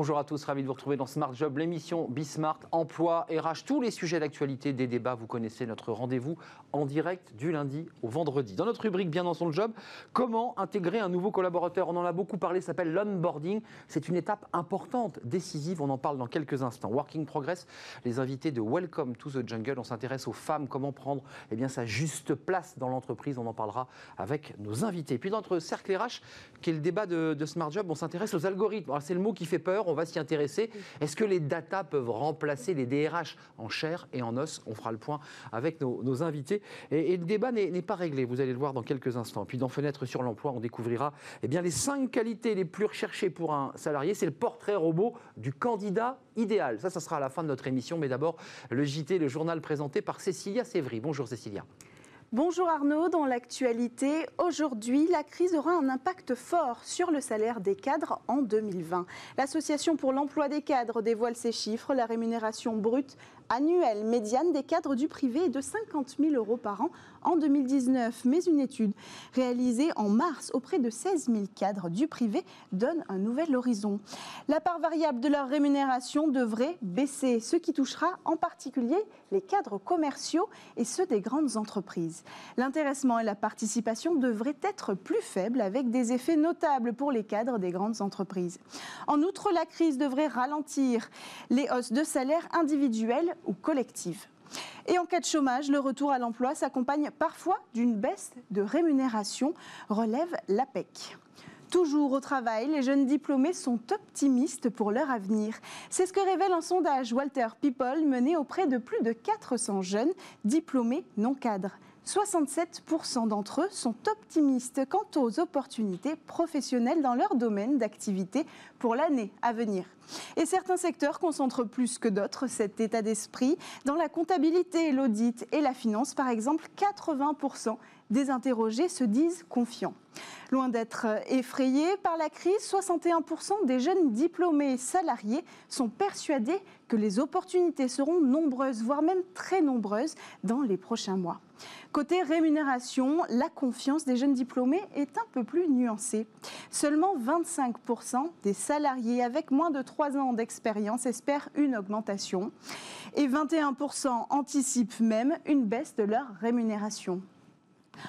Bonjour à tous, ravi de vous retrouver dans Smart Job, l'émission Bismart, emploi, RH, tous les sujets d'actualité, des débats. Vous connaissez notre rendez-vous en direct du lundi au vendredi. Dans notre rubrique Bien dans son job, comment intégrer un nouveau collaborateur? On en a beaucoup parlé, ça s'appelle l'onboarding. C'est une étape importante, décisive. On en parle dans quelques instants. Working Progress, les invités de Welcome to the Jungle. On s'intéresse aux femmes, comment prendre eh bien, sa juste place dans l'entreprise. On en parlera avec nos invités. Puis dans notre cercle RH, qui est le débat de, de Smart Job, on s'intéresse aux algorithmes. C'est le mot qui fait peur on va s'y intéresser. Est-ce que les data peuvent remplacer les DRH en chair et en os? On fera le point avec nos, invités. Et, le débat n'est pas réglé, vous allez le voir dans quelques instants. Puis dans Fenêtre sur l'emploi, on découvrira eh bien, les cinq qualités les plus recherchées pour un salarié. C'est le portrait robot du candidat idéal. Ça, ça sera à la fin de notre émission. Mais d'abord, le JT, le journal présenté par Cécilia Sévry. Bonjour Cécilia. Bonjour Arnaud, dans l'actualité, aujourd'hui, la crise aura un impact fort sur le salaire des cadres en 2020. L'Association pour l'emploi des cadres dévoile ses chiffres. La rémunération brute annuelle médiane des cadres du privé est de 50 000 euros par an en 2019. Mais une étude réalisée en mars auprès de 16 000 cadres du privé donne un nouvel horizon. La part variable de leur rémunération devrait baisser, ce qui touchera en particulier les cadres commerciaux et ceux des grandes entreprises. L'intéressement et la participation devraient être plus faibles avec des effets notables pour les cadres des grandes entreprises. En outre, la crise devrait ralentir les hausses de salaire individuelles ou collectives. Et en cas de chômage, le retour à l'emploi s'accompagne parfois d'une baisse de rémunération, relève l'APEC. Toujours au travail, les jeunes diplômés sont optimistes pour leur avenir. C'est ce que révèle un sondage Walter People mené auprès de plus de 400 jeunes diplômés non cadres. 67% d'entre eux sont optimistes quant aux opportunités professionnelles dans leur domaine d'activité pour l'année à venir. Et certains secteurs concentrent plus que d'autres cet état d'esprit. Dans la comptabilité, l'audit et la finance, par exemple, 80% des interrogés se disent confiants. Loin d'être effrayés par la crise, 61% des jeunes diplômés salariés sont persuadés que les opportunités seront nombreuses, voire même très nombreuses, dans les prochains mois. Côté rémunération, la confiance des jeunes diplômés est un peu plus nuancée. Seulement 25% des salariés avec moins de 3 ans d'expérience espèrent une augmentation et 21% anticipent même une baisse de leur rémunération.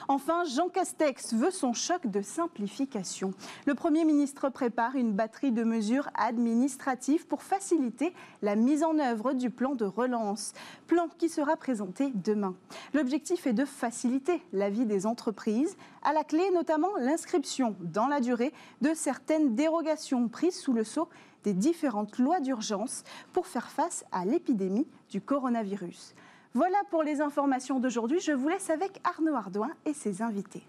Enfin, Jean Castex veut son choc de simplification. Le Premier ministre prépare une batterie de mesures administratives pour faciliter la mise en œuvre du plan de relance, plan qui sera présenté demain. L'objectif est de faciliter la vie des entreprises, à la clé notamment l'inscription dans la durée de certaines dérogations prises sous le sceau des différentes lois d'urgence pour faire face à l'épidémie du coronavirus. Voilà pour les informations d'aujourd'hui. Je vous laisse avec Arnaud Ardouin et ses invités.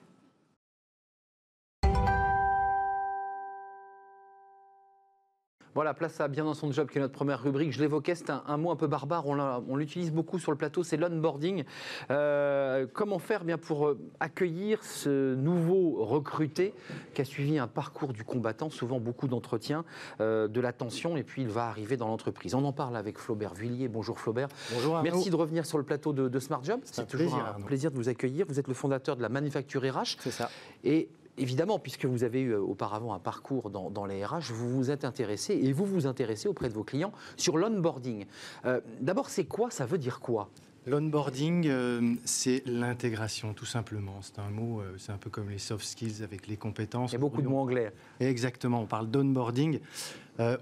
Voilà, place à bien dans son job, qui est notre première rubrique. Je l'évoquais, c'est un, mot un peu barbare. On l'utilise beaucoup sur le plateau, c'est l'onboarding. Euh, comment faire bien pour euh, accueillir ce nouveau recruté qui a suivi un parcours du combattant, souvent beaucoup d'entretiens, euh, de l'attention, et puis il va arriver dans l'entreprise. On en parle avec Flaubert Vuillier. Bonjour Flaubert. Bonjour. Merci de revenir sur le plateau de, Smart Job. C'est toujours un, plaisir de vous accueillir. Vous êtes le fondateur de la manufacture RH. C'est ça. Et évidemment, puisque vous avez eu euh, auparavant un parcours dans, les RH, vous vous êtes intéressé et vous vous intéressez auprès de vos clients sur l'onboarding. Euh, d'abord, c'est quoi Ça veut dire quoi? L'onboarding, euh, c'est l'intégration, tout simplement. C'est un mot, c'est un peu comme les soft skills avec les compétences. Il y a beaucoup de mots anglais. Exactement, on parle d'onboarding.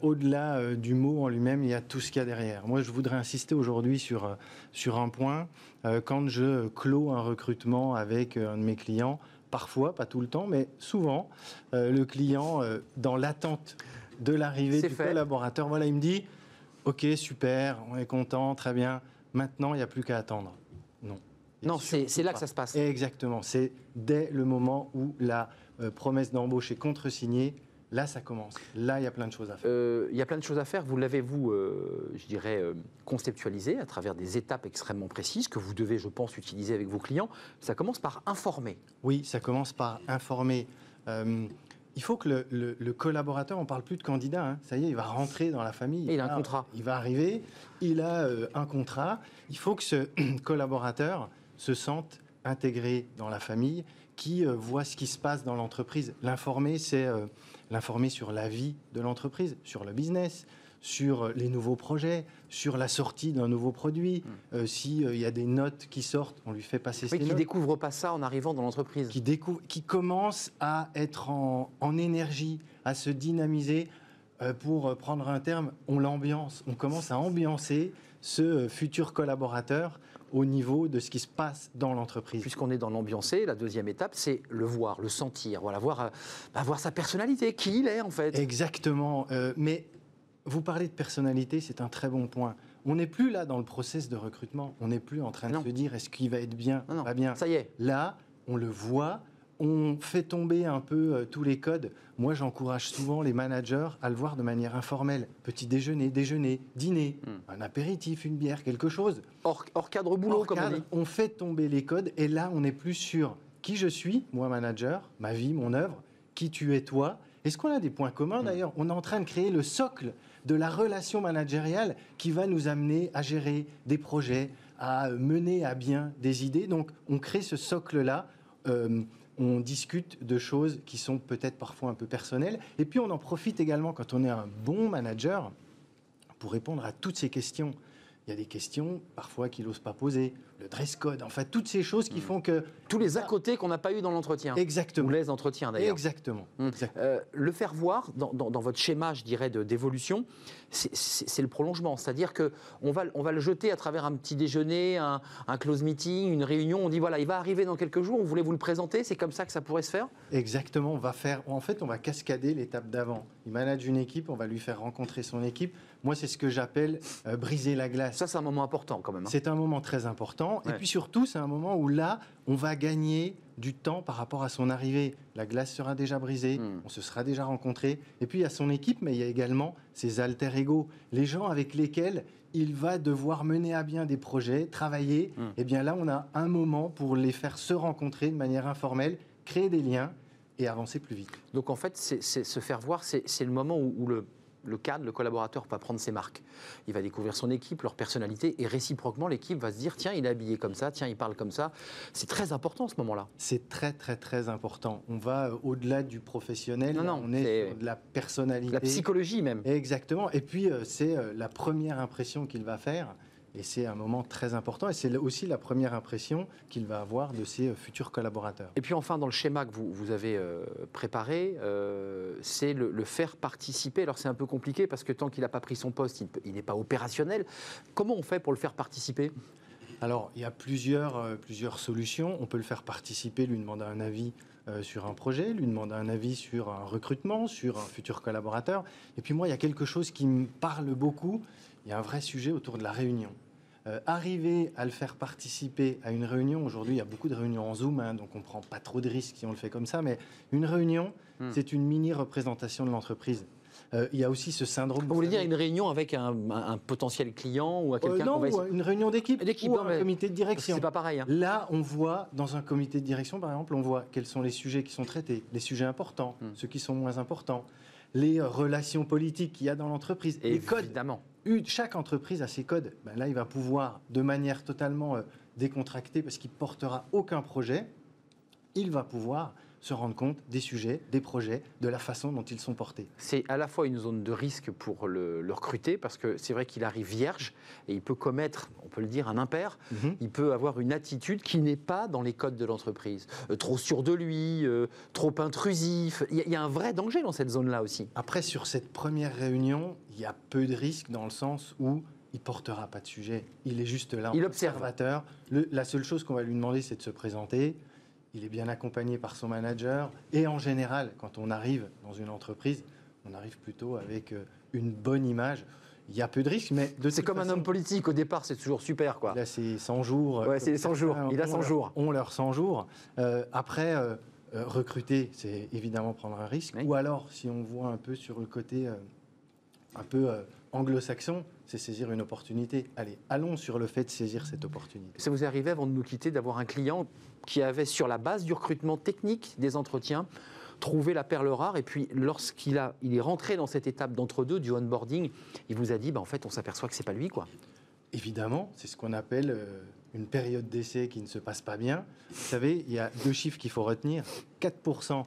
Au-delà du mot en lui-même, il y a tout ce qu'il y a derrière. Moi, je voudrais insister aujourd'hui sur, sur un point. quand je clôt un recrutement avec un de mes clients, parfois, pas tout le temps, mais souvent, euh, le client, euh, dans l'attente de l'arrivée du collaborateur, voilà, il me dit Ok, super, on est content, très bien, maintenant, il n'y a plus qu'à attendre. Non. Non, c'est là que ça se passe. Exactement. C'est dès le moment où la euh, promesse d'embauche est contresignée, Là, ça commence. Là, il y a plein de choses à faire. Euh, il y a plein de choses à faire. Vous l'avez, vous, euh, je dirais, euh, conceptualisé à travers des étapes extrêmement précises que vous devez, je pense, utiliser avec vos clients. Ça commence par informer. Oui, ça commence par informer. il faut que le, collaborateur, on ne parle plus de candidat, hein. ça y est, il va rentrer dans la famille. il, a un contrat. Il va arriver, il a un contrat. Il faut que ce collaborateur se sente intégré dans la famille, qui voit ce qui se passe dans l'entreprise. L'informer, c'est l'informer sur la vie de l'entreprise, sur le business, sur les nouveaux projets, sur la sortie d'un nouveau produit. Hmm. Euh, S'il y a des notes qui sortent, on lui fait passer oui, ces qui découvre pas ça en arrivant dans l'entreprise. Qui, découvre, qui commence à être en, énergie, à se dynamiser. Euh, pour prendre un terme, on l'ambiance. On commence à ambiancer ce futur collaborateur au niveau de ce qui se passe dans l'entreprise. Puisqu'on est dans l'ambiancé, la deuxième étape, c'est le voir, le sentir, voilà, voir, euh, bah, voir sa personnalité, qui il est en fait. Exactement. mais vous parlez de personnalité, c'est un très bon point. On n'est plus là dans le process de recrutement. On n'est plus en train de se dire est-ce qu'il va être bien, non, pas bien. Ça y est. Là, on le voit, on fait tomber un peu euh, tous les codes. Moi, j'encourage souvent les managers à le voir de manière informelle. Petit déjeuner, déjeuner, dîner, hmm. un apéritif, une bière, quelque chose. Hors, cadre boulot, comme on dit. On fait tomber les codes et là, on n'est plus sur qui je suis, moi manager, ma vie, mon œuvre, qui tu es toi. Est-ce qu'on a des points communs hmm. d'ailleurs? On est en train de créer le socle de la relation managériale qui va nous amener à gérer des projets, à mener à bien des idées. Donc on crée ce socle-là. Euh, on discute de choses qui sont peut-être parfois un peu personnelles. Et puis on en profite également quand on est un bon manager pour répondre à toutes ces questions. Il y a des questions parfois qu'il n'ose pas poser, le dress code, enfin toutes ces choses qui hmm. font que... Tous les à côté qu'on n'a pas eu dans l'entretien. Exactement. Ou les entretiens d'ailleurs. Exactement. Hmm. Euh, le faire voir dans, votre schéma, je dirais, d'évolution, c'est le prolongement. C'est-à-dire qu'on va, on va le jeter à travers un petit déjeuner, un, close meeting, une réunion. On dit voilà, il va arriver dans quelques jours, on voulait vous le présenter, c'est comme ça que ça pourrait se faire? Exactement. On va faire, en fait, on va cascader l'étape d'avant. Il manage une équipe, on va lui faire rencontrer son équipe. Moi, c'est ce que j'appelle euh, briser la glace. Ça, c'est un moment important quand même. Hein. C'est un moment très important. Et puis surtout, c'est un moment où là, on va gagner du temps par rapport à son arrivée. La glace sera déjà brisée, hmm. on se sera déjà rencontré. Et puis il y a son équipe, mais il y a également ses alter ego, les gens avec lesquels il va devoir mener à bien des projets, travailler. Et hmm. eh bien là, on a un moment pour les faire se rencontrer de manière informelle, créer des liens et avancer plus vite. Donc en fait, c'est, se faire voir, c'est, le moment où le le cadre, le collaborateur va prendre ses marques. Il va découvrir son équipe, leur personnalité, et réciproquement, l'équipe va se dire tiens, il est habillé comme ça, tiens, il parle comme ça. C'est très important ce moment-là. C'est très, très, très important. On va euh, au-delà du professionnel, non, non, on est, de la personnalité. La psychologie même. Exactement. Et puis, euh, c'est euh, la première impression qu'il va faire. Et c'est un moment très important et c'est aussi la première impression qu'il va avoir de ses euh, futurs collaborateurs. Et puis enfin, dans le schéma que vous, vous avez euh, préparé, euh, c'est le, faire participer. Alors c'est un peu compliqué parce que tant qu'il n'a pas pris son poste, il, n'est pas opérationnel. Comment on fait pour le faire participer? Alors, il y a plusieurs, plusieurs solutions. On peut le faire participer, lui demander un avis sur un projet, lui demander un avis sur un recrutement, sur un futur collaborateur. Et puis moi, il y a quelque chose qui me parle beaucoup, il y a un vrai sujet autour de la réunion. Euh, arriver à le faire participer à une réunion, aujourd'hui il y a beaucoup de réunions en Zoom, hein, donc on ne prend pas trop de risques si on le fait comme ça, mais une réunion, hmm. c'est une mini-représentation de l'entreprise. Euh, il y a aussi ce syndrome. Vous voulez dire une réunion avec un, potentiel client ou à quelqu'un euh, Non, une réunion d'équipe ou un comité de direction. C'est pas pareil. Hein. Là, on voit dans un comité de direction, par exemple, on voit quels sont les sujets qui sont traités, les sujets importants, hmm. ceux qui sont moins importants, les relations politiques qu'il y a dans l'entreprise, les codes. Chaque entreprise a ses codes. Ben là, il va pouvoir, de manière totalement euh, décontractée, parce qu'il portera aucun projet, il va pouvoir se rendre compte des sujets, des projets, de la façon dont ils sont portés. C'est à la fois une zone de risque pour le, recruter, parce que c'est vrai qu'il arrive vierge et il peut commettre, on peut le dire, un impair. Mhm. Il peut avoir une attitude qui n'est pas dans les codes de l'entreprise. Euh, trop sûr de lui, euh, trop intrusif. Il y, a un vrai danger dans cette zone-là aussi. Après, sur cette première réunion, il y a peu de risques dans le sens où il portera pas de sujet. Il est juste là, il observateur. la seule chose qu'on va lui demander, c'est de se présenter, il est bien accompagné par son manager. Et en général, quand on arrive dans une entreprise, on arrive plutôt avec euh, une bonne image. Il y a peu de risques, mais de C'est comme un homme politique, au départ, c'est toujours super. Quoi. Là, c'est 100 jours. Ouais, c'est 100 jours. Il a 100 jours. on leur 100 jours. Euh, après, euh, recruter, c'est évidemment prendre un risque. Ou alors, si on voit un peu sur le côté un peu anglo-saxon, c'est saisir une opportunité. Allez, allons sur le fait de saisir cette opportunité. Ça vous est arrivé avant de nous quitter d'avoir un client qui avait, sur la base du recrutement technique des entretiens, trouvé la perle rare et puis lorsqu'il a, il est rentré dans cette étape d'entre-deux du onboarding, il vous a dit, bah, en fait, on s'aperçoit que c'est pas lui, quoi. Évidemment, c'est ce qu'on appelle euh, une période d'essai qui ne se passe pas bien. Vous savez, il y a deux chiffres qu'il faut retenir. 4%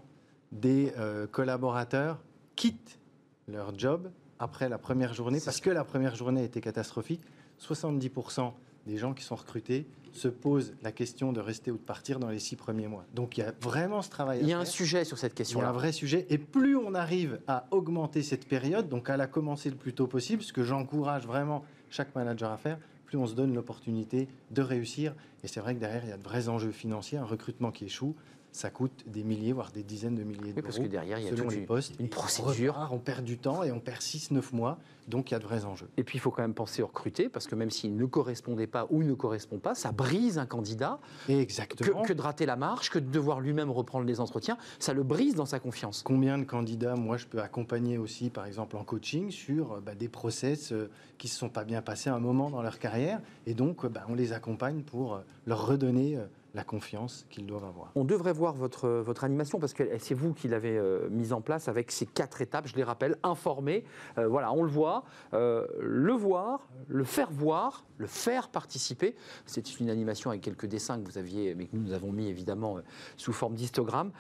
des euh, collaborateurs quittent leur job après la première journée, parce que la première journée était catastrophique. 70% des gens qui sont recrutés se posent la question de rester ou de partir dans les six premiers mois. Donc il y a vraiment ce travail. Il y a un sujet sur cette. Il y a un vrai sujet. Et plus on arrive à augmenter cette période, donc à la commencer le plus tôt possible, ce que j'encourage vraiment chaque manager à faire, plus on se donne l'opportunité de réussir. Et c'est vrai que derrière, il y a de vrais enjeux financiers, un recrutement qui échoue ça coûte des milliers, voire des dizaines de milliers d'euros. parce que derrière, il y a selon les postes. Une procédure. On, perd du temps et on perd 6-9 mois, donc il y a de vrais enjeux. Et puis il faut quand même penser au recruter, parce que même s'il ne correspondait pas ou ne correspond pas, ça brise un candidat. Exactement. Que, que de rater la marche, que de devoir lui-même reprendre les entretiens, ça le brise dans sa confiance. Combien de candidats, moi, je peux accompagner aussi, par exemple, en coaching, sur bah, des process euh, qui ne se sont pas bien passés à un moment dans leur carrière, et donc bah, on les accompagne pour euh, leur redonner euh, la confiance qu'ils doivent avoir. On devrait voir votre, votre animation parce que c'est vous qui l'avez euh, mise en place avec ces quatre étapes, je les rappelle, informer, euh, voilà, on le voit, euh, le voir, le faire voir, le faire participer. C'est une animation avec quelques dessins que vous aviez, mais que nous avons mis évidemment sous forme d'histogramme.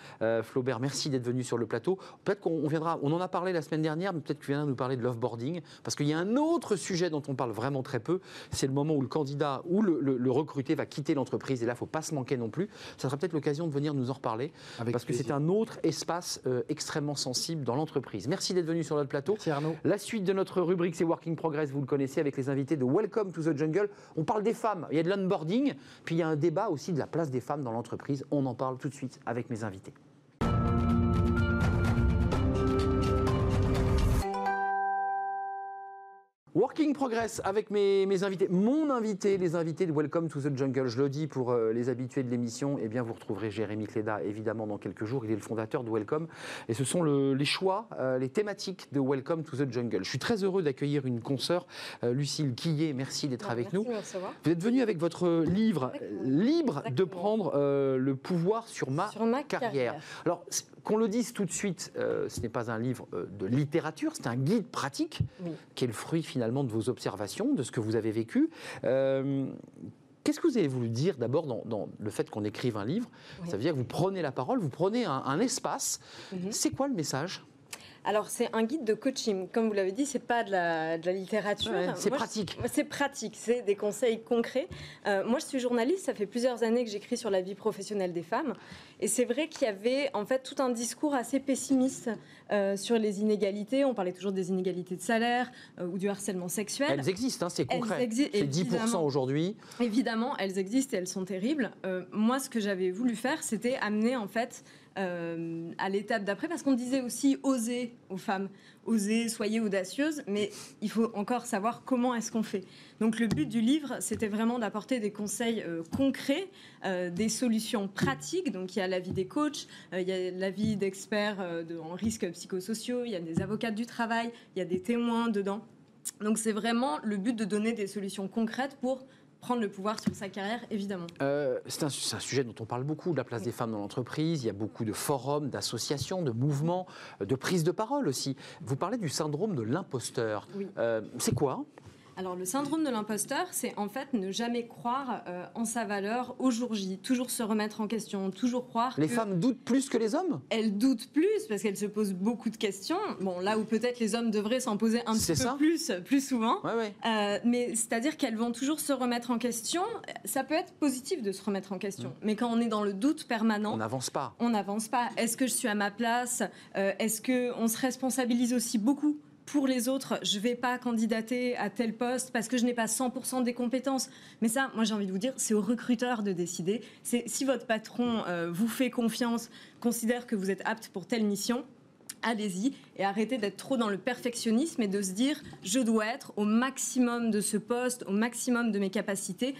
Flaubert, merci d'être venu sur le plateau. Peut-être qu'on viendra, on en a parlé la semaine dernière, mais peut-être que tu viendras nous parler de l'offboarding, parce qu'il y a un autre sujet dont on parle vraiment très peu, c'est le moment où le candidat ou le, le recruté va quitter l'entreprise, et là, il ne faut pas se non plus. Ça sera peut-être l'occasion de venir nous en reparler, parce que c'est un autre espace euh, extrêmement sensible dans l'entreprise. Merci d'être venu sur notre plateau. Merci Arnaud. La suite de notre rubrique, c'est Working Progress, vous le connaissez, avec les invités de Welcome to the Jungle. On parle des femmes, il y a de l'onboarding, puis il y a un débat aussi de la place des femmes dans l'entreprise. On en parle tout de suite avec mes invités. Working Progress avec mes, mes, invités. Mon invité, les invités de Welcome to the Jungle. Je le dis pour euh, les habitués de l'émission, eh bien vous retrouverez Jérémy Cléda évidemment dans quelques jours. Il est le fondateur de Welcome. Et ce sont le, les choix, euh, les thématiques de Welcome to the Jungle. Je suis très heureux d'accueillir une consoeur, euh, Lucille Quillet. Merci d'être avec nous. Vous êtes venu avec votre livre Libre de prendre le pouvoir sur ma, sur ma carrière. carrière. Alors, qu'on le dise tout de suite, euh, ce n'est pas un livre euh, de littérature, c'est un guide pratique oui. qui est le fruit finalement de vos observations, de ce que vous avez vécu. Euh, Qu'est-ce que vous avez voulu dire d'abord dans, dans, le fait qu'on écrive un livre? Oui. Ça veut dire que vous prenez la parole, vous prenez un, un espace. Mm -hmm. C'est quoi le message? Alors c'est un guide de coaching, comme vous l'avez dit, c'est pas de la, de la littérature. Ouais, c'est pratique. C'est pratique, c'est des conseils concrets. Euh, moi, je suis journaliste, ça fait plusieurs années que j'écris sur la vie professionnelle des femmes, et c'est vrai qu'il y avait en fait tout un discours assez pessimiste euh, sur les inégalités. On parlait toujours des inégalités de salaire euh, ou du harcèlement sexuel. Elles existent, hein, c'est concret. C'est 10% aujourd'hui. Évidemment, elles existent et elles sont terribles. Moi, ce que j'avais voulu faire, c'était amener en fait euh, à l'étape d'après, parce qu'on disait aussi oser aux femmes, oser, soyez audacieuses, mais il faut encore savoir comment est-ce qu'on fait. Donc le but du livre, c'était vraiment d'apporter des conseils euh, concrets, euh, des solutions pratiques. Donc il y a l'avis des coachs, il y a l'avis d'experts de, en risques psychosociaux, il y a des avocats du travail, il y a des témoins dedans. Donc c'est vraiment le but de donner des solutions concrètes pour prendre le pouvoir sur sa carrière, évidemment. Euh, c'est un, un, sujet dont on parle beaucoup, de la place oui. des femmes dans l'entreprise. Il y a beaucoup de forums, d'associations, de mouvements, de prise de parole aussi. Vous parlez du syndrome de l'imposteur. Oui. Euh, c'est quoi alors le syndrome de l'imposteur, c'est en fait ne jamais croire euh, en sa valeur au jour J, toujours se remettre en question, toujours croire. Les que femmes doutent plus que les hommes? Elles doutent plus parce qu'elles se posent beaucoup de questions. Bon, là où peut-être les hommes devraient s'en poser un petit ça peu plus, plus souvent. Ouais, ouais. Euh, mais c'est-à-dire qu'elles vont toujours se remettre en question. Ça peut être positif de se remettre en question, mmh. mais quand on est dans le doute permanent, on n'avance pas. On n'avance pas. Est-ce que je suis à ma place? Euh, Est-ce que on se responsabilise aussi beaucoup pour les autres, je ne vais pas candidater à tel poste parce que je n'ai pas 100% des compétences. Mais ça, moi j'ai envie de vous dire, c'est au recruteur de décider. Si votre patron euh, vous fait confiance, considère que vous êtes apte pour telle mission, allez-y et arrêtez d'être trop dans le perfectionnisme et de se dire je dois être au maximum de ce poste, au maximum de mes capacités.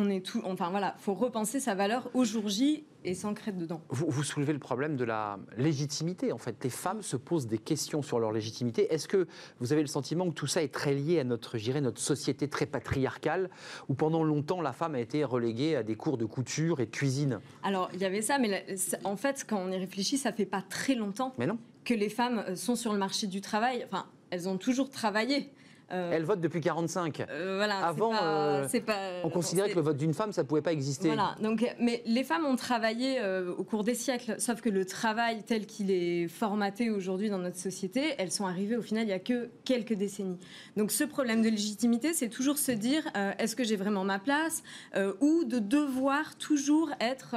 On est tout, enfin voilà, faut repenser sa valeur au jour J et s'ancrer dedans. Vous, vous, soulevez le problème de la légitimité. En fait, les femmes se posent des questions sur leur légitimité. Est-ce que vous avez le sentiment que tout ça est très lié à notre, notre société très patriarcale, où pendant longtemps la femme a été reléguée à des cours de couture et de cuisine? Alors il y avait ça, mais la, en fait, quand on y réfléchit, ça fait pas très longtemps mais non. que les femmes sont sur le marché du travail. Enfin, elles ont toujours travaillé. Euh, Elle vote depuis 45. euh, voilà, Avant, pas- euh, pas- On considérait que le vote d'une femme, ça pouvait pas exister. Voilà, donc, mais les femmes ont travaillé euh, au cours des siècles, sauf que le travail tel qu'il est formaté aujourd'hui dans notre société, elles sont arrivées au final il y a que quelques décennies. Donc ce problème de légitimité, c'est toujours se dire est-ce que j'ai vraiment ma place ou de devoir toujours être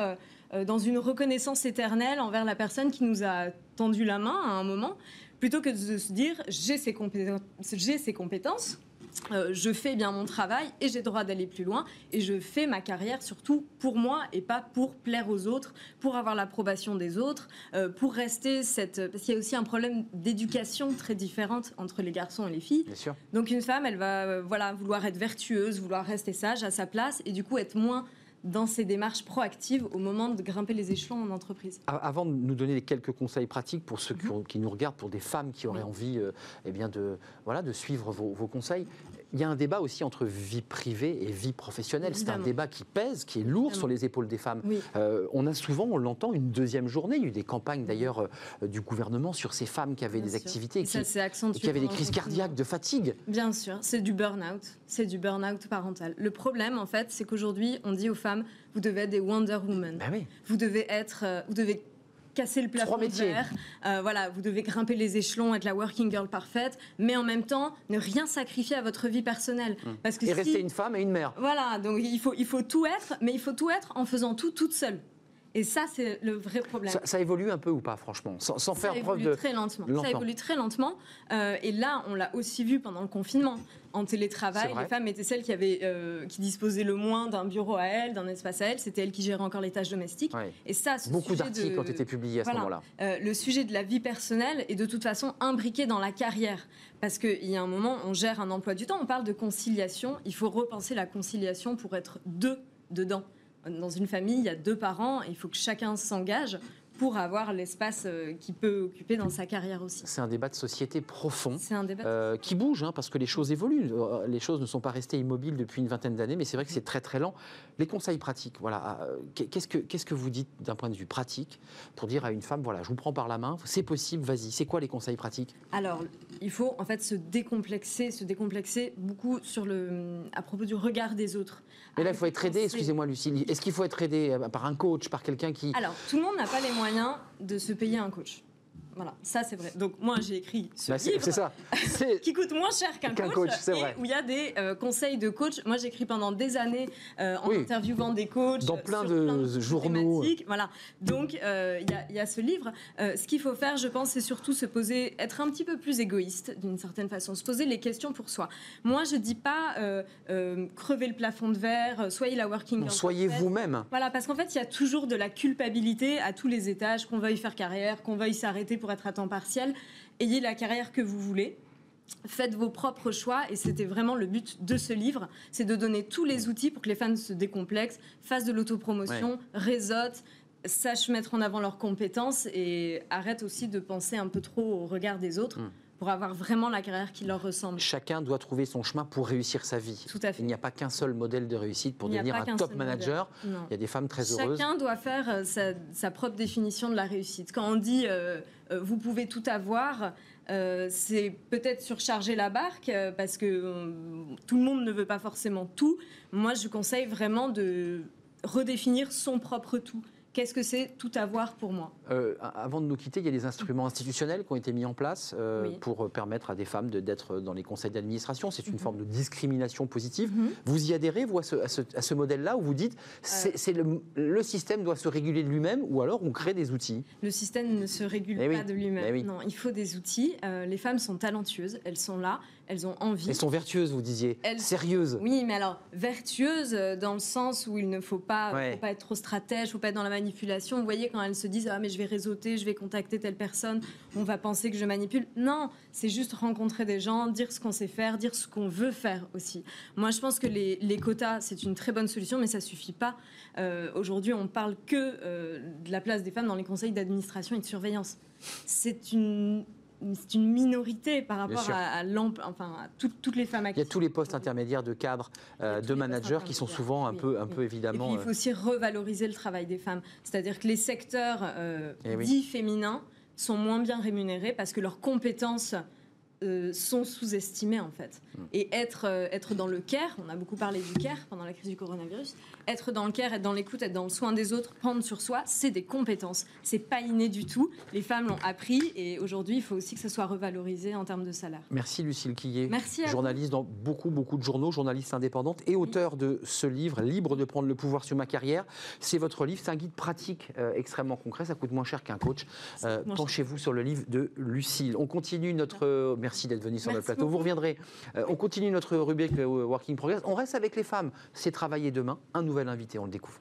dans une reconnaissance éternelle envers la personne qui nous a tendu la main à un moment, plutôt que de se dire j'ai ces compétences, j'ai ces compétences euh, je fais bien mon travail et j'ai le droit d'aller plus loin et je fais ma carrière surtout pour moi et pas pour plaire aux autres, pour avoir l'approbation des autres, euh, pour rester cette... Parce qu'il y a aussi un problème d'éducation très différente entre les garçons et les filles. Bien sûr. Donc une femme, elle va euh, voilà, vouloir être vertueuse, vouloir rester sage à sa place et du coup être moins dans ses démarches proactives au moment de grimper les échelons en entreprise. Avant de nous donner quelques conseils pratiques pour ceux qui, Mhm. qui nous regardent, pour des femmes qui auraient Oui. envie euh, eh bien de, voilà, de suivre vos, vos conseils, il y a un débat aussi entre vie privée et vie professionnelle. C'est un débat qui pèse, qui est lourd Évidemment. sur les épaules des femmes. Oui. Euh, on a souvent, on l'entend, une deuxième journée. Il y a eu des campagnes d'ailleurs euh, du gouvernement sur ces femmes qui avaient Bien des sûr. activités et Et qui, ça et qui avaient des crises cardiaques, de fatigue. Bien sûr, c'est du burn-out. C'est du burn-out parental. Le problème, en fait, c'est qu'aujourd'hui, on dit aux femmes, vous devez être des Wonder Woman. Ben oui. Vous devez être, euh, vous devez casser le plafond de verre. Euh, voilà, vous devez grimper les échelons, être la working girl parfaite, mais en même temps, ne rien sacrifier à votre vie personnelle. Parce que. Et si- rester une femme et une mère. voilà, donc il faut, il faut tout être, mais il faut tout être en faisant tout toute seule. Et ça, c'est le vrai problème. Ça, ça évolue un peu ou pas, franchement? Sans, sans Ça faire preuve évolue de. très lentement. lentement. Ça évolue très lentement. Euh, et là, on l'a aussi vu pendant le confinement. En télétravail, les femmes étaient celles qui, avaient, euh, qui disposaient le moins d'un bureau à elles, d'un espace à elles. C'était elles qui géraient encore les tâches domestiques. Ouais. Et ça, ce Beaucoup d'articles de- ont été publiés à ce moment-là. euh, le sujet de la vie personnelle est de toute façon imbriqué dans la carrière. Parce qu'il y a un moment, on gère un emploi du temps, on parle de conciliation. Il faut repenser la conciliation pour être deux dedans. Dans une famille, il y a deux parents, et il faut que chacun s'engage pour avoir l'espace euh, qu'il peut occuper dans sa carrière aussi. C'est un débat de société profond. C'est un débat. euh, qui bouge, hein, parce que les choses évoluent. Euh, Les choses ne sont pas restées immobiles depuis une vingtaine d'années, mais c'est vrai que c'est très très lent. Les conseils pratiques, voilà. euh, Qu'est-ce que, qu'est-ce que vous dites d'un point de vue pratique pour dire à une femme, voilà, je vous prends par la main, c'est possible, vas-y. C'est quoi les conseils pratiques? Alors, il faut en fait se décomplexer, se décomplexer beaucoup sur le, à propos du regard des autres. Mais là, il faut être aidé, excusez-moi Lucie. Est-ce qu'il faut être aidé par un coach, par quelqu'un qui... Alors, tout le monde n'a pas les moyens de se payer un coach. Voilà, ça c'est vrai. Donc moi j'ai écrit ce Bah, livre c'est ça. Qui coûte moins cher qu'un Qu'un coach, coach, et vrai. où il y a des euh, conseils de coach. Moi j'écris pendant des années euh, en Oui. interviewant des coachs Dans euh, plein de de journaux. Voilà. Donc euh, il y a- il y, a ce livre. Ce qu'il faut faire, je pense, c'est surtout se poser, être un petit peu plus égoïste d'une certaine façon, se poser les questions pour soi. Moi je dis pas crever le plafond de verre, soyez la working Bon, girl soyez vous-même. Voilà, parce qu'en fait, il y a toujours de la culpabilité à tous les étages, qu'on veuille faire carrière, qu'on veuille s'arrêter pour être à temps partiel. Ayez la carrière que vous voulez. Faites vos propres choix et c'était vraiment le but de ce livre, c'est de donner tous les outils pour que les femmes se décomplexent, fassent de l'autopromotion, réseautent, sachent mettre en avant leurs compétences et arrêtent aussi de penser un peu trop au regard des autres Mm. Pour avoir vraiment la carrière qui leur ressemble. Chacun doit trouver son chemin pour réussir sa vie. Tout à fait. Il n'y a pas qu'un seul modèle de réussite pour devenir un top manager. Il y a des femmes très heureuses. Chacun doit faire euh, sa, sa propre définition de la réussite. Quand on dit euh, euh, vous pouvez tout avoir, euh, c'est peut-être surcharger la barque euh, parce que euh, tout le monde ne veut pas forcément tout. Moi, je conseille vraiment de redéfinir son propre tout. Qu'est-ce que c'est tout avoir pour moi? Euh, avant de nous quitter, il y a des instruments institutionnels qui ont été mis en place euh, Oui. pour permettre à des femmes de- d'être dans les conseils d'administration. C'est une Mhm. forme de discrimination positive. Mhm. Vous y adhérez, vous, à ce, modèle-là, où vous dites c'est le, le système doit se réguler de lui-même, ou alors on crée des outils? Le système ne se régule Eh oui. pas de lui-même. Eh oui. Non, il faut des outils. Euh, les femmes sont talentueuses, elles sont là, elles ont envie. Elles sont vertueuses, vous disiez, Elles- sérieuses. Oui, mais alors vertueuse euh, dans le sens où il ne faut pas, Ouais. faut pas être trop stratège, faut pas être dans la manipulation. Vous voyez quand elles se disent ah mais je vais réseauter, je vais contacter telle personne, on va penser que je manipule. Non, c'est juste rencontrer des gens, dire ce qu'on sait faire, dire ce qu'on veut faire aussi. Moi, je pense que les, les quotas c'est une très bonne solution, mais ça suffit pas. Euh, Aujourd'hui, on parle que euh, de la place des femmes dans les conseils d'administration et de surveillance. C'est une c'est une minorité par rapport à, à l'ample- enfin, à tout- toutes les femmes Il y actives. a tous les postes intermédiaires de cadres, euh, de managers qui sont souvent un Oui, peu, un oui. peu Et évidemment. puis, il euh, faut aussi revaloriser le travail des femmes. C'est-à-dire que les secteurs euh, Eh oui. dits féminins sont moins bien rémunérés parce que leurs compétences euh, sont sous-estimées en fait. Hmm. Et être, euh, être dans le care, on a beaucoup parlé du care pendant la crise du coronavirus, être dans le care, être dans l'écoute, être dans le soin des autres, prendre sur soi, c'est des compétences. C'est pas inné du tout. Les femmes l'ont appris et aujourd'hui, il faut aussi que ça soit revalorisé en termes de salaire. Merci Lucille Quillet. Merci à vous. journaliste dans beaucoup, beaucoup de journaux, journaliste indépendante et auteur de ce livre, Libre de prendre le pouvoir sur ma carrière. C'est votre livre, c'est un guide pratique euh, extrêmement concret, ça coûte moins cher qu'un coach. Euh. Penchez-vous sur le livre de Lucille. On continue notre... euh, merci d'être venu sur le plateau, beaucoup. vous reviendrez. Euh, on continue notre rubrique euh, Working Progress. On reste avec les femmes. C'est travailler demain. Un nouvel invité, on le découvre.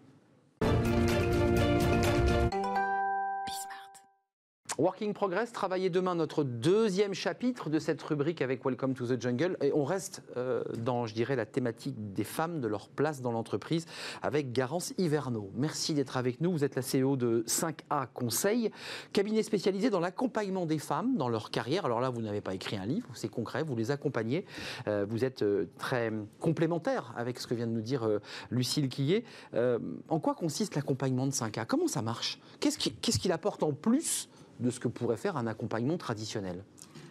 Working Progress, travailler demain, notre deuxième chapitre de cette rubrique avec Welcome to the Jungle. Et on reste euh, dans, je dirais, la thématique des femmes, de leur place dans l'entreprise, avec Garance Hiverneau. Merci d'être avec nous. Vous êtes la CEO de 5A Conseil, cabinet spécialisé dans l'accompagnement des femmes dans leur carrière. Alors là, vous n'avez pas écrit un livre, c'est concret, vous les accompagnez. Euh, vous êtes euh, très complémentaire avec ce que vient de nous dire Lucille Quillet. En quoi consiste l'accompagnement de 5A Comment ça marche? Qu'est-ce qu'il apporte en plus de ce que pourrait faire un accompagnement traditionnel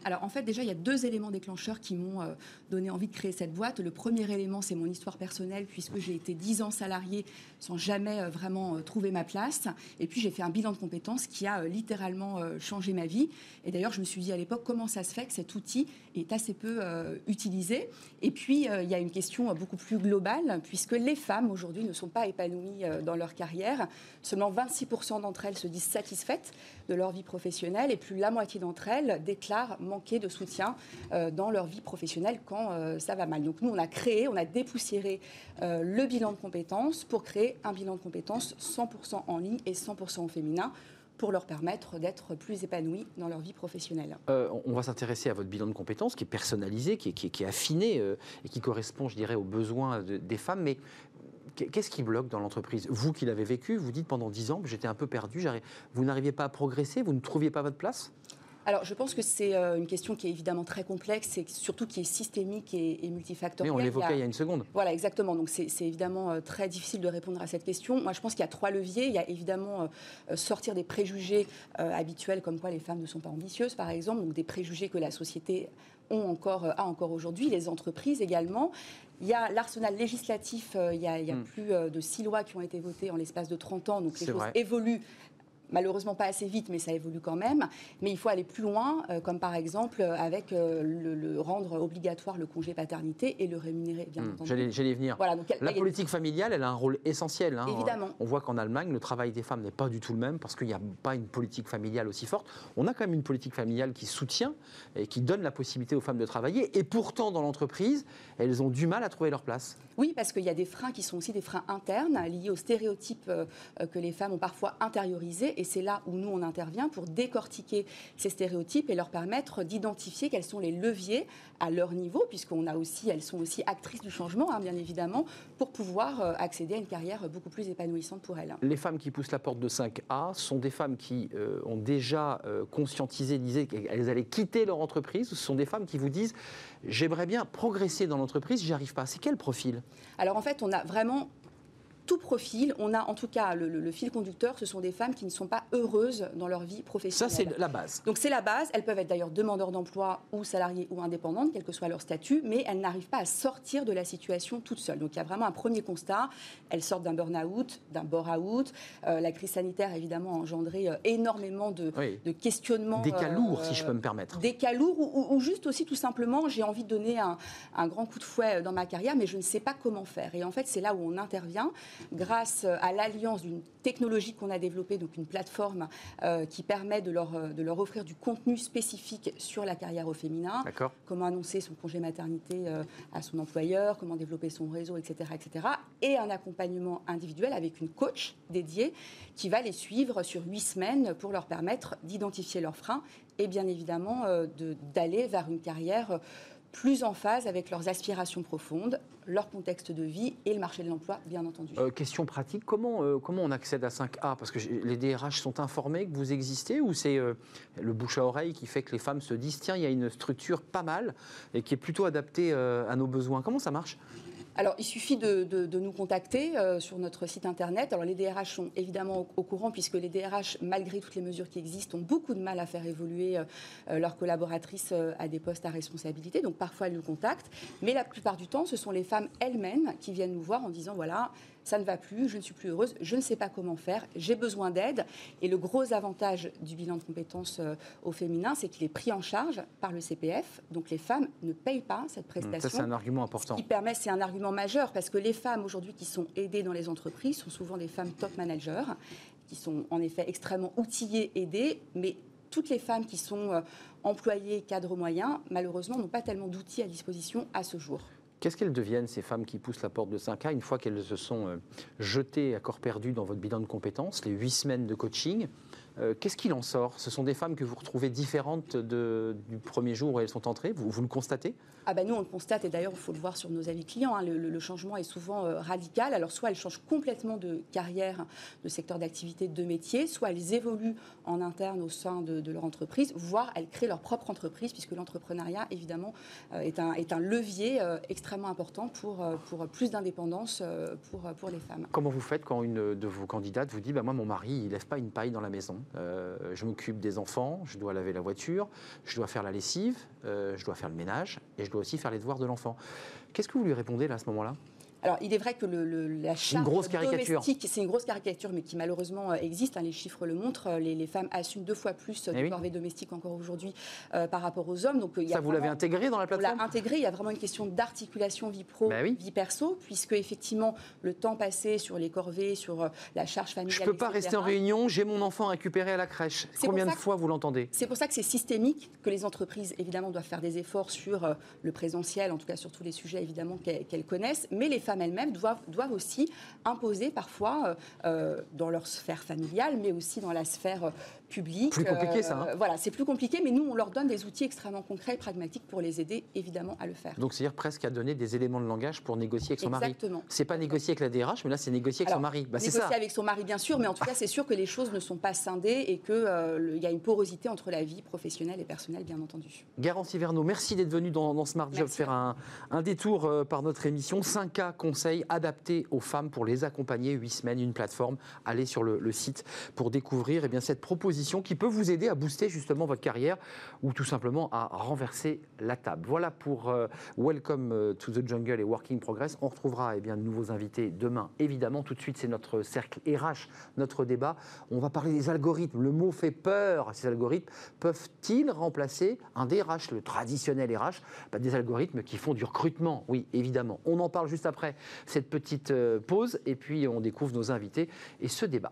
Alors en fait, déjà, il y a deux éléments déclencheurs qui m'ont euh, donné envie de créer cette boîte. Le premier élément, c'est mon histoire personnelle, puisque j'ai été 10 ans salarié sans jamais euh, vraiment euh, trouver ma place. Et puis j'ai fait un bilan de compétences qui a littéralement changé ma vie. Et d'ailleurs, je me suis dit à l'époque, comment ça se fait que cet outil est assez peu utilisé? Et puis, il y a une question beaucoup plus globale, puisque les femmes aujourd'hui ne sont pas épanouies dans leur carrière. Seulement 26% d'entre elles se disent satisfaites de leur vie professionnelle et plus la moitié d'entre elles déclarent manquer de soutien euh, dans leur vie professionnelle quand euh, ça va mal. Donc nous, on a créé, on a dépoussiéré euh, le bilan de compétences pour créer un bilan de compétences 100% en ligne et 100% au féminin pour leur permettre d'être plus épanouies dans leur vie professionnelle. On va s'intéresser à votre bilan de compétences qui est personnalisé, qui est, affiné et qui correspond, je dirais, aux besoins de- des femmes. Mais qu'est-ce qui bloque dans l'entreprise? Vous qui l'avez vécu, vous dites pendant 10 ans, j'étais un peu perdu, vous n'arriviez pas à progresser, vous ne trouviez pas votre place? Alors, je pense que c'est euh, une question qui est évidemment très complexe et surtout qui est systémique et, et Mais multifactorielle. on Il y a- l'évoquait il y a une seconde. Voilà, exactement. Donc c'est évidemment euh, très difficile de répondre à cette question. Moi, je pense qu'il y a trois leviers. Il y a évidemment euh, sortir des préjugés habituels, comme quoi les femmes ne sont pas ambitieuses, par exemple, donc des préjugés que la société ont encore, a encore aujourd'hui, les entreprises également. Il y a l'arsenal législatif, il y a, il y a Hmm. plus de six lois qui ont été votées en l'espace de 30 ans, donc les choses vrai. évoluent. Malheureusement pas assez vite, mais ça évolue quand même. Mais il faut aller plus loin, euh, comme par exemple euh, avec euh, le, le rendre obligatoire le congé paternité et le rémunérer, bien Hmm, entendu. J'allais venir. Voilà, donc La politique familiale, elle a un rôle essentiel. hein. Évidemment. On voit qu'en Allemagne, le travail des femmes n'est pas du tout le même parce qu'il n'y a pas une politique familiale aussi forte. On a quand même une politique familiale qui soutient et qui donne la possibilité aux femmes de travailler. Et pourtant, dans l'entreprise, elles ont du mal à trouver leur place. Oui, parce qu'il y a des freins qui sont aussi des freins internes liés aux stéréotypes que les femmes ont parfois intériorisés. Et c'est là où nous, on intervient pour décortiquer ces stéréotypes et leur permettre d'identifier quels sont les leviers à leur niveau, puisqu'on a aussi, elles sont aussi actrices du changement, hein, bien évidemment, pour pouvoir euh, accéder à une carrière beaucoup plus épanouissante pour elles. Les femmes qui poussent la porte de 5A sont des femmes qui euh, ont déjà euh, conscientisé, disaient qu'elles allaient quitter leur entreprise. Ce sont des femmes qui vous disent J'aimerais bien progresser dans l'entreprise, j'y arrive pas. C'est quel profil? Alors en fait, on a vraiment tout profil. On a en tout cas le, le- le fil conducteur, ce sont des femmes qui ne sont pas heureuses dans leur vie Ça, professionnelle. c'est la base. Donc c'est la base. Elles peuvent être d'ailleurs demandeurs d'emploi ou salariées ou indépendantes, quel que soit leur statut, mais elles n'arrivent pas à sortir de la situation toutes seules. Donc il y a vraiment un premier constat. Elles sortent d'un burn-out, d'un bore-out. Euh, la crise sanitaire, évidemment, a engendré euh, énormément de, Oui. de questionnements. Des cas euh, lourds, si je peux me permettre. Des cas lourds ou, ou- ou juste aussi tout simplement, j'ai envie de donner un, un grand coup de fouet dans ma carrière, mais je ne sais pas comment faire. Et en fait, c'est là où on intervient grâce à l'alliance d'une technologie qu'on a développée, donc une plateforme euh, qui permet de leur, euh, de leur offrir du contenu spécifique sur la carrière au féminin comment annoncer son congé maternité euh, à son employeur, comment développer son réseau, etc., etc. Et un accompagnement individuel avec une coach dédiée qui va les suivre sur huit semaines pour leur permettre d'identifier leurs freins et bien évidemment euh, de- d'aller vers une carrière plus en phase avec leurs aspirations profondes, leur contexte de vie et le marché de l'emploi, bien entendu. Euh, question pratique, comment, euh, comment on accède à 5A Parce que les DRH sont informés que vous existez ou c'est euh, le bouche à oreille qui fait que les femmes se disent tiens, il y a une structure pas mal et qui est plutôt adaptée à nos besoins. Comment ça marche? Alors, il suffit de, nous contacter euh, sur notre site internet. Alors, les DRH sont évidemment au, courant, puisque les DRH, malgré toutes les mesures qui existent, ont beaucoup de mal à faire évoluer euh, euh, leurs collaboratrices à des postes à responsabilité. Donc, parfois, elles nous contactent. Mais la plupart du temps, ce sont les femmes elles-mêmes qui viennent nous voir en disant voilà, ça ne va plus, je ne suis plus heureuse, je ne sais pas comment faire, j'ai besoin d'aide. Et le gros avantage du bilan de compétences euh, au féminin, c'est qu'il est pris en charge par le CPF. Donc les femmes ne payent pas cette prestation. Ça, c'est un argument important. Ce qui permet, c'est un argument majeur, parce que les femmes aujourd'hui qui sont aidées dans les entreprises sont souvent des femmes top managers, qui sont en effet extrêmement outillées, aidées, mais toutes les femmes qui sont euh, employées, cadres moyens, malheureusement, n'ont pas tellement d'outils à disposition à ce jour. Qu'est-ce qu'elles deviennent, ces femmes qui poussent la porte de 5A, une fois qu'elles se sont euh, jetées à corps perdu dans votre bilan de compétences, les huit semaines de coaching? Euh, Qu'est-ce qu'il en sort? Ce sont des femmes que vous retrouvez différentes du premier jour où elles sont entrées? Vous, vous le constatez? Ah ben nous, on le constate, et d'ailleurs, il faut le voir sur nos avis clients, hein, le, changement est souvent euh, radical. Alors, soit elles changent complètement de carrière, de secteur d'activité, de métier, soit elles évoluent en interne au sein de, leur entreprise, voire elles créent leur propre entreprise, puisque l'entrepreneuriat, évidemment, euh, est, un, est un levier extrêmement important pour, pour plus d'indépendance pour, pour les femmes. Comment vous faites quand une de vos candidates vous dit bah, Moi, mon mari, il ne lève pas une paille dans la maison? Je m'occupe des enfants, je dois laver la voiture, je dois faire la lessive, je dois faire le ménage, et je dois aussi faire les devoirs de l'enfant. Qu'est-ce que vous lui répondez là à ce moment-là? Alors, il est vrai que la charge domestique, c'est une grosse caricature, mais qui malheureusement euh, existe. Hein, les chiffres le montrent. Euh, les, femmes assument deux fois plus de eh corvées domestiques encore aujourd'hui euh, par rapport aux hommes. Donc, Ça, vous l'avez intégré dans la plateforme On l'a intégré. Il y a vraiment une question d'articulation vie pro, bah vie perso, puisque effectivement, le temps passé sur les corvées, sur la charge familiale. Je ne peux pas rester en réunion, j'ai mon enfant récupéré à la crèche. Combien de fois vous l'entendez? C'est pour ça que c'est systémique, que les entreprises, évidemment, doivent faire des efforts sur le présentiel, en tout cas sur tous les sujets, évidemment, qu'elles connaissent. Mais les femmes elles-mêmes doivent, doivent aussi imposer parfois euh, euh, dans leur sphère familiale, mais aussi dans la sphère euh, publique. Plus compliqué ça. Hein. voilà, c'est plus compliqué, mais nous, on leur donne des outils extrêmement concrets et pragmatiques pour les aider, évidemment, à le faire. Donc, c'est-à-dire presque à donner des éléments de langage pour négocier avec son mari. Exactement. C'est pas négocier avec la DRH, mais là, c'est négocier avec son mari. Bah, négocier ça. avec son mari, bien sûr, mais en tout cas, c'est sûr que les choses ne sont pas scindées et qu'il il y a une porosité entre la vie professionnelle et personnelle, bien entendu. Garance Hiverno, merci d'être venu dans, Smart Job faire un, un détour par notre émission. 5K conseils adapté aux femmes pour les accompagner. 8 semaines, une plateforme. Allez sur le, site pour découvrir eh bien, cette proposition qui peut vous aider à booster justement votre carrière ou tout simplement à renverser la table. Voilà pour euh, Welcome euh, to the Jungle et Working Progress. On retrouvera eh bien, de nouveaux invités demain. Évidemment, tout de suite, c'est notre cercle RH, notre débat. On va parler des algorithmes. Le mot fait peur. Ces algorithmes peuvent-ils remplacer un DRH, le traditionnel RH bah, Des algorithmes qui font du recrutement, oui, évidemment. On en parle juste après cette petite euh, pause et puis on découvre nos invités et ce débat.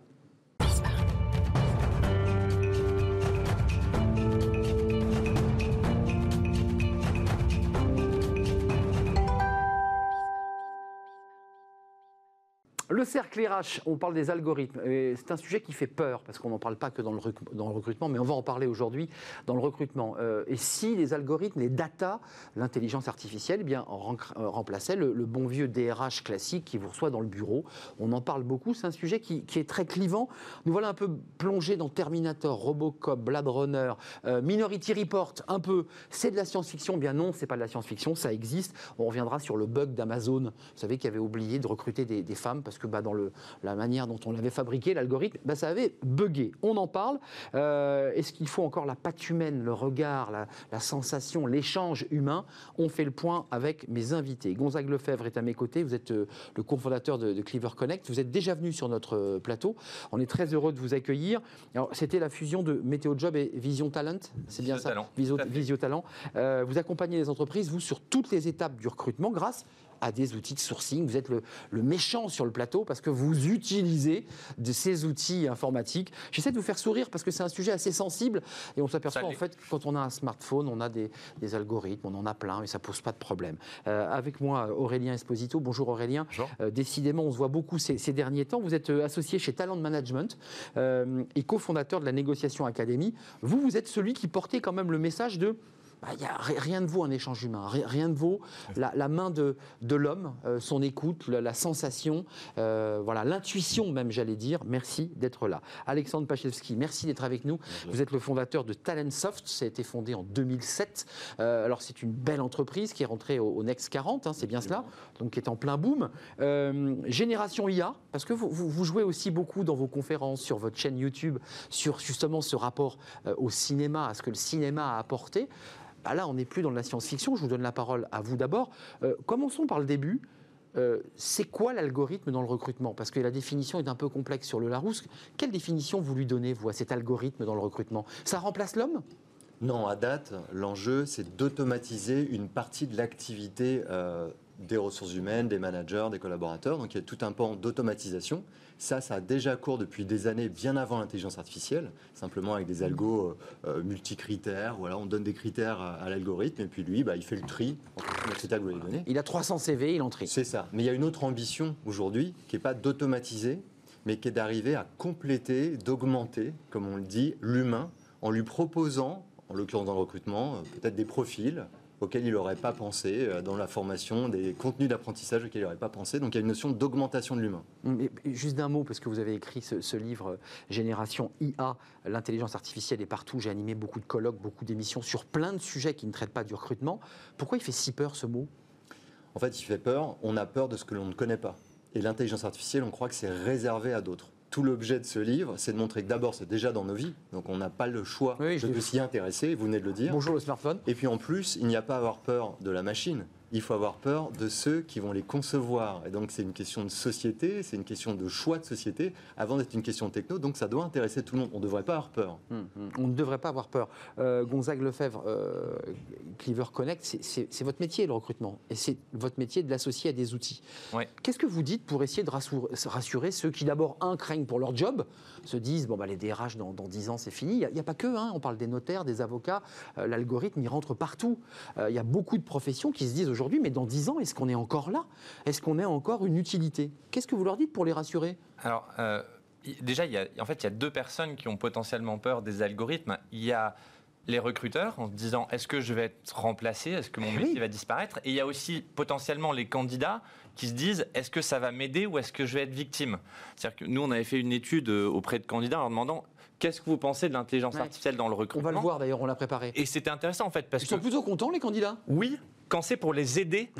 On parle des algorithmes. C'est un sujet qui fait peur parce qu'on n'en parle pas que dans le, recrutement, mais on va en parler aujourd'hui dans le recrutement. Euh, et si les algorithmes, les data, l'intelligence artificielle, eh bien, euh, remplaçaient le, bon vieux DRH classique qui vous reçoit dans le bureau, on en parle beaucoup. C'est un sujet qui, est très clivant. Nous voilà un peu plongés dans Terminator, Robocop, Blade Runner, euh, Minority Report, un peu. C'est de la science-fiction Bien non, c'est pas de la science-fiction, ça existe. On reviendra sur le bug d'Amazon, vous savez, qui avait oublié de recruter des, des femmes parce que bah, dans le, la manière dont on l'avait fabriqué, l'algorithme, bah, ça avait bugué. On en parle. Euh, est-ce qu'il faut encore la patte humaine, le regard, la, sensation, l'échange humain? On fait le point avec mes invités. Gonzague Lefebvre est à mes côtés. Vous êtes euh, le cofondateur de, Cleaver Connect. Vous êtes déjà venu sur notre euh, plateau. On est très heureux de vous accueillir. C'était la fusion de Météo Job et Vision Talent. C'est bien ça? Visio, Visio Talent. vous accompagnez les entreprises, vous, sur toutes les étapes du recrutement grâce à des outils de sourcing. Vous êtes le, méchant sur le plateau parce que vous utilisez de ces outils informatiques. J'essaie de vous faire sourire parce que c'est un sujet assez sensible et on s'aperçoit en fait quand on a un smartphone, on a des, algorithmes, on en a plein et ça pose pas de problème. Euh, avec moi, Aurélien Esposito. Bonjour Aurélien. Bonjour. Euh, décidément, on se voit beaucoup ces, derniers temps. Vous êtes euh, associé chez Talent Management et cofondateur de la Négociation Academy. Vous, vous êtes celui qui portait quand même le message de bah, y a, rien ne vaut un échange humain, rien ne vaut la, main de, de l'homme, euh, son écoute, la, sensation, euh, voilà, l'intuition même, j'allais dire. Merci d'être là. Alexandre Pachewski, merci d'être avec nous. Vous êtes le fondateur de Talentsoft, ça a été fondé en 2007. Euh, alors c'est une belle entreprise qui est rentrée au, Next 40, hein, c'est bien cela, donc qui est en plein boom. génération IA, parce que vous, vous, jouez aussi beaucoup dans vos conférences, sur votre chaîne YouTube, sur justement ce rapport au cinéma, à ce que le cinéma a apporté. Ah, là, on n'est plus dans la science-fiction. Je vous donne la parole à vous d'abord. Euh, commençons par le début. Euh, c'est quoi l'algorithme dans le recrutement? Parce que la définition est un peu complexe sur le Larousse. Quelle définition vous lui donnez, vous, à cet algorithme dans le recrutement? Ça remplace l'homme? Non, à date, l'enjeu, c'est d'automatiser une partie de l'activité euh, des ressources humaines, des managers, des collaborateurs. Donc il y a tout un pan d'automatisation. Ça, ça a déjà cours depuis des années, bien avant l'intelligence artificielle, simplement avec des algos euh, euh, multicritères. Voilà, on donne des critères à, l'algorithme et puis lui, bah, il fait le tri entre les critères que vous lui donnez. Il a 300 CV, il en trie. C'est ça. Mais il y a une autre ambition aujourd'hui qui n'est pas d'automatiser, mais qui est d'arriver à compléter, d'augmenter, comme on le dit, l'humain en lui proposant, en l'occurrence dans le recrutement, euh, peut-être des profils auxquels il n'aurait pas pensé, euh, dans la formation, des contenus d'apprentissage auxquels il n'aurait pas pensé. Donc il y a une notion d'augmentation de l'humain. Juste d'un mot, parce que vous avez écrit ce, livre euh, Génération IA, l'intelligence artificielle est partout. J'ai animé beaucoup de colloques, beaucoup d'émissions sur plein de sujets qui ne traitent pas du recrutement. Pourquoi il fait si peur ce mot? En fait, il fait peur. On a peur de ce que l'on ne connaît pas. Et l'intelligence artificielle, on croit que c'est réservé à d'autres tout l'objet de ce livre, c'est de montrer que d'abord, c'est déjà dans nos vies, donc on n'a pas le choix de s'y intéresser, vous venez de le dire. Bonjour le smartphone. Et puis en plus, il n'y a pas à avoir peur de la machine il faut avoir peur de ceux qui vont les concevoir. Et donc c'est une question de société, c'est une question de choix de société, avant d'être une question de techno, donc ça doit intéresser tout le monde. On ne devrait pas avoir peur. Hum, hum. On ne devrait pas avoir peur. Euh, Gonzague Lefebvre, euh, Cleaver Connect, c'est votre métier le recrutement, et c'est votre métier de l'associer à des outils. Qu'est-ce que vous dites pour essayer de rassurer, ceux qui d'abord, un, craignent pour leur job, se disent, bon, bah, les DRH dans, dans 10 ans c'est fini. Il n'y a, pas que, hein. on parle des notaires, des avocats, euh, l'algorithme il rentre partout. il y a beaucoup de professions qui se disent aujourd'hui, mais dans 10 ans, est-ce qu'on est encore là? Est-ce qu'on a encore une utilité? Qu'est-ce que vous leur dites pour les rassurer? Alors, euh, déjà, il y a, en fait, il y a deux personnes qui ont potentiellement peur des algorithmes. Il y a les recruteurs en se disant est-ce que je vais être remplacé, est-ce que mon eh métier va disparaître? Et il y a aussi potentiellement les candidats qui se disent est-ce que ça va m'aider ou est-ce que je vais être victime? C'est-à-dire que nous, on avait fait une étude euh, auprès de candidats en leur demandant Qu'est-ce que vous pensez de l'intelligence artificielle dans le recrutement On va le voir d'ailleurs, on l'a préparé. Et c'était intéressant en fait parce Ils sont plutôt contents les candidats? Oui, quand c'est pour les aider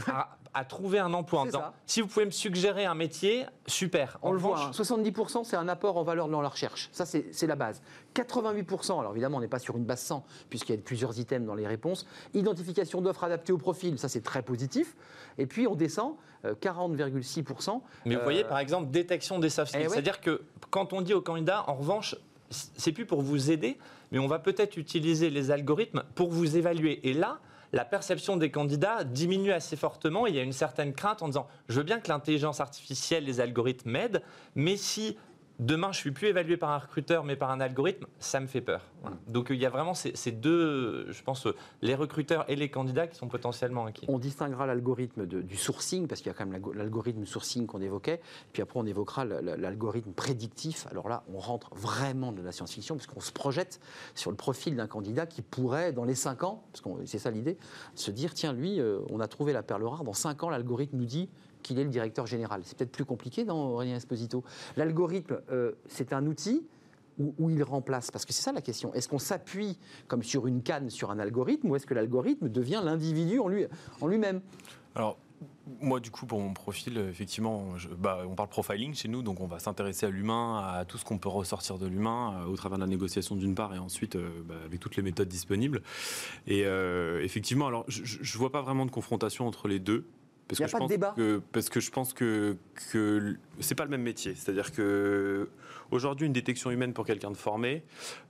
à, trouver un emploi. En si vous pouvez me suggérer un métier, super. On le voit, 70% hein. c'est un apport en valeur dans la recherche. Ça, c'est la base. 88%, alors évidemment, on n'est pas sur une base 100, puisqu'il y a plusieurs items dans les réponses. Identification d'offres adaptées au profil, ça c'est très positif. Et puis on descend, 40,6%. Euh, Mais vous voyez, euh, par exemple, détection des soft skills. Eh C'est-à-dire que quand on dit aux candidats, en revanche, c'est plus pour vous aider, mais on va peut-être utiliser les algorithmes pour vous évaluer. Et là, la perception des candidats diminue assez fortement. Il y a une certaine crainte en disant je veux bien que l'intelligence artificielle, les algorithmes m'aident, mais si demain je suis plus évalué par un recruteur mais par un algorithme, ça me fait peur. Donc il y a vraiment ces, deux, je pense, les recruteurs et les candidats qui sont potentiellement inquiets. On distinguera l'algorithme du sourcing, parce qu'il y a quand même l'algorithme sourcing qu'on évoquait, puis après on évoquera l'algorithme prédictif. Alors là, on rentre vraiment de la science-fiction, parce qu'on se projette sur le profil d'un candidat qui pourrait, dans les 5 ans, parce que c'est ça l'idée, se dire, tiens, lui, euh, on a trouvé la perle rare, dans 5 ans, l'algorithme nous dit qu'il est le directeur général. C'est peut-être plus compliqué dans Aurélien Esposito. L'algorithme, euh, c'est un outil où, il remplace Parce que c'est ça la question. Est-ce qu'on s'appuie comme sur une canne sur un algorithme ou est-ce que l'algorithme devient l'individu en, lui, en lui-même? Alors, moi, du coup, pour mon profil, effectivement, bah, on parle profiling chez nous, donc on va s'intéresser à l'humain, à tout ce qu'on peut ressortir de l'humain, euh, au travers de la négociation d'une part, et ensuite euh, bah, avec toutes les méthodes disponibles. Et effectivement, alors, je ne vois pas vraiment de confrontation entre les deux. Parce Il n'y a pas de débat. parce que je pense que, que c'est pas le même métier. C'est-à-dire que aujourd'hui, une détection humaine pour quelqu'un de formé,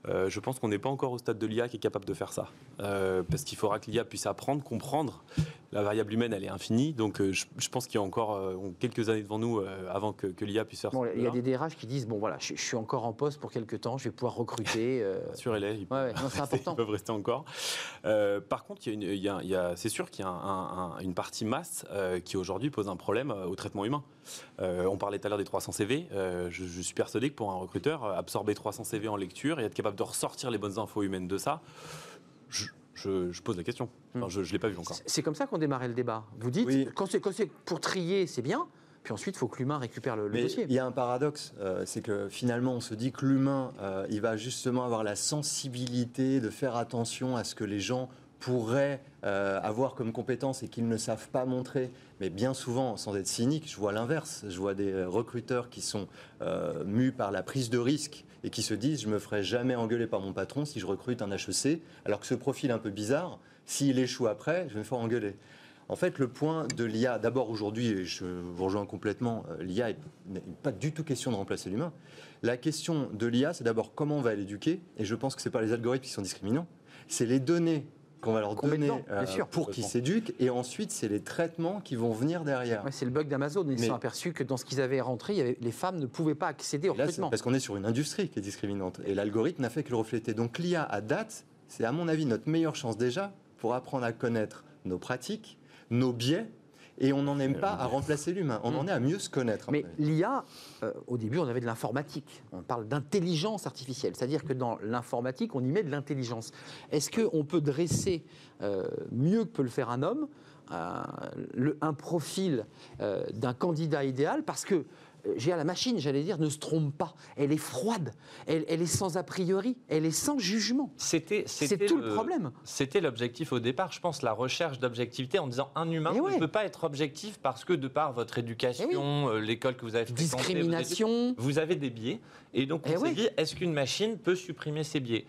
euh, je pense qu'on n'est pas encore au stade de l'IA qui est capable de faire ça. Euh, parce qu'il faudra que l'IA puisse apprendre, comprendre. La variable humaine, elle est infinie. Donc euh, je, pense qu'il y a encore quelques années devant nous avant que, l'IA puisse faire ça. Il y a des DRH qui disent bon voilà, je, suis encore en poste pour quelques temps, je vais pouvoir recruter. Assurez-les. Ouais, c'est important. ils peuvent rester encore. par contre, il y a, c'est sûr qu'il y a une partie masse qui aujourd'hui pose un problème au traitement humain. on parlait tout à l'heure des 300 CV. Je, je, suis persuadé que pour un recruteur, absorber 300 CV en lecture et être capable de ressortir les bonnes infos humaines de ça, je, je, pose la question. Hmm. je ne l'ai pas vu encore. C'est comme ça qu'on démarrait le débat. Vous dites, quand c'est pour trier, c'est bien. Puis ensuite, il faut que l'humain récupère le, dossier. Il y a un paradoxe, euh, c'est que finalement, on se dit que l'humain, euh, il va justement avoir la sensibilité de faire attention à ce que les gens pourraient euh, avoir comme compétence et qu'ils ne savent pas montrer. Mais bien souvent, sans être cynique, je vois l'inverse. Je vois des recruteurs qui sont mus par la prise de risque et qui se disent je me ferai jamais engueuler par mon patron si je recrute un HEC, alors que ce profil un peu bizarre, s'il échoue après, je vais me faire engueuler. En fait, le point de l'IA, d'abord aujourd'hui, et je vous rejoins complètement, euh, l'IA n'est pas du tout question de remplacer l'humain. La question de l'IA, c'est d'abord comment on va l'éduquer, et je pense que ce n'est pas les algorithmes qui sont discriminants, c'est les données qu'on va leur donner euh, pour qu'ils s'éduquent, et ensuite c'est les traitements qui vont venir derrière. c'est le bug d'Amazon. Ils se sont aperçus que dans ce qu'ils avaient rentré, les femmes ne pouvaient pas accéder au recrutement. Parce qu'on est sur une industrie qui est discriminante, et l'algorithme n'a fait que le refléter. Donc l'IA à date, c'est à mon avis notre meilleure chance déjà pour apprendre à connaître nos pratiques, nos biais et on n'en aime pas à remplacer l'humain, on en mm. est à mieux se connaître. Mais l'IA, euh, au début, on avait de l'informatique. On parle d'intelligence artificielle, c'est-à-dire que dans l'informatique, on y met de l'intelligence. Est-ce qu'on peut dresser euh, mieux que peut le faire un homme euh, un profil d'un candidat idéal? Parce que euh, la machine, j'allais dire, ne se trompe pas. Elle est froide, elle, est sans a priori, elle est sans jugement. C'était, c'est tout le, problème. C'était l'objectif au départ, je pense, la recherche d'objectivité en disant un humain eh ne peut pas être objectif parce que de par votre éducation, eh euh, l'école que vous avez discrimination, vous avez, des biais. Et donc on eh s'est dit, est-ce qu'une machine peut supprimer ces biais?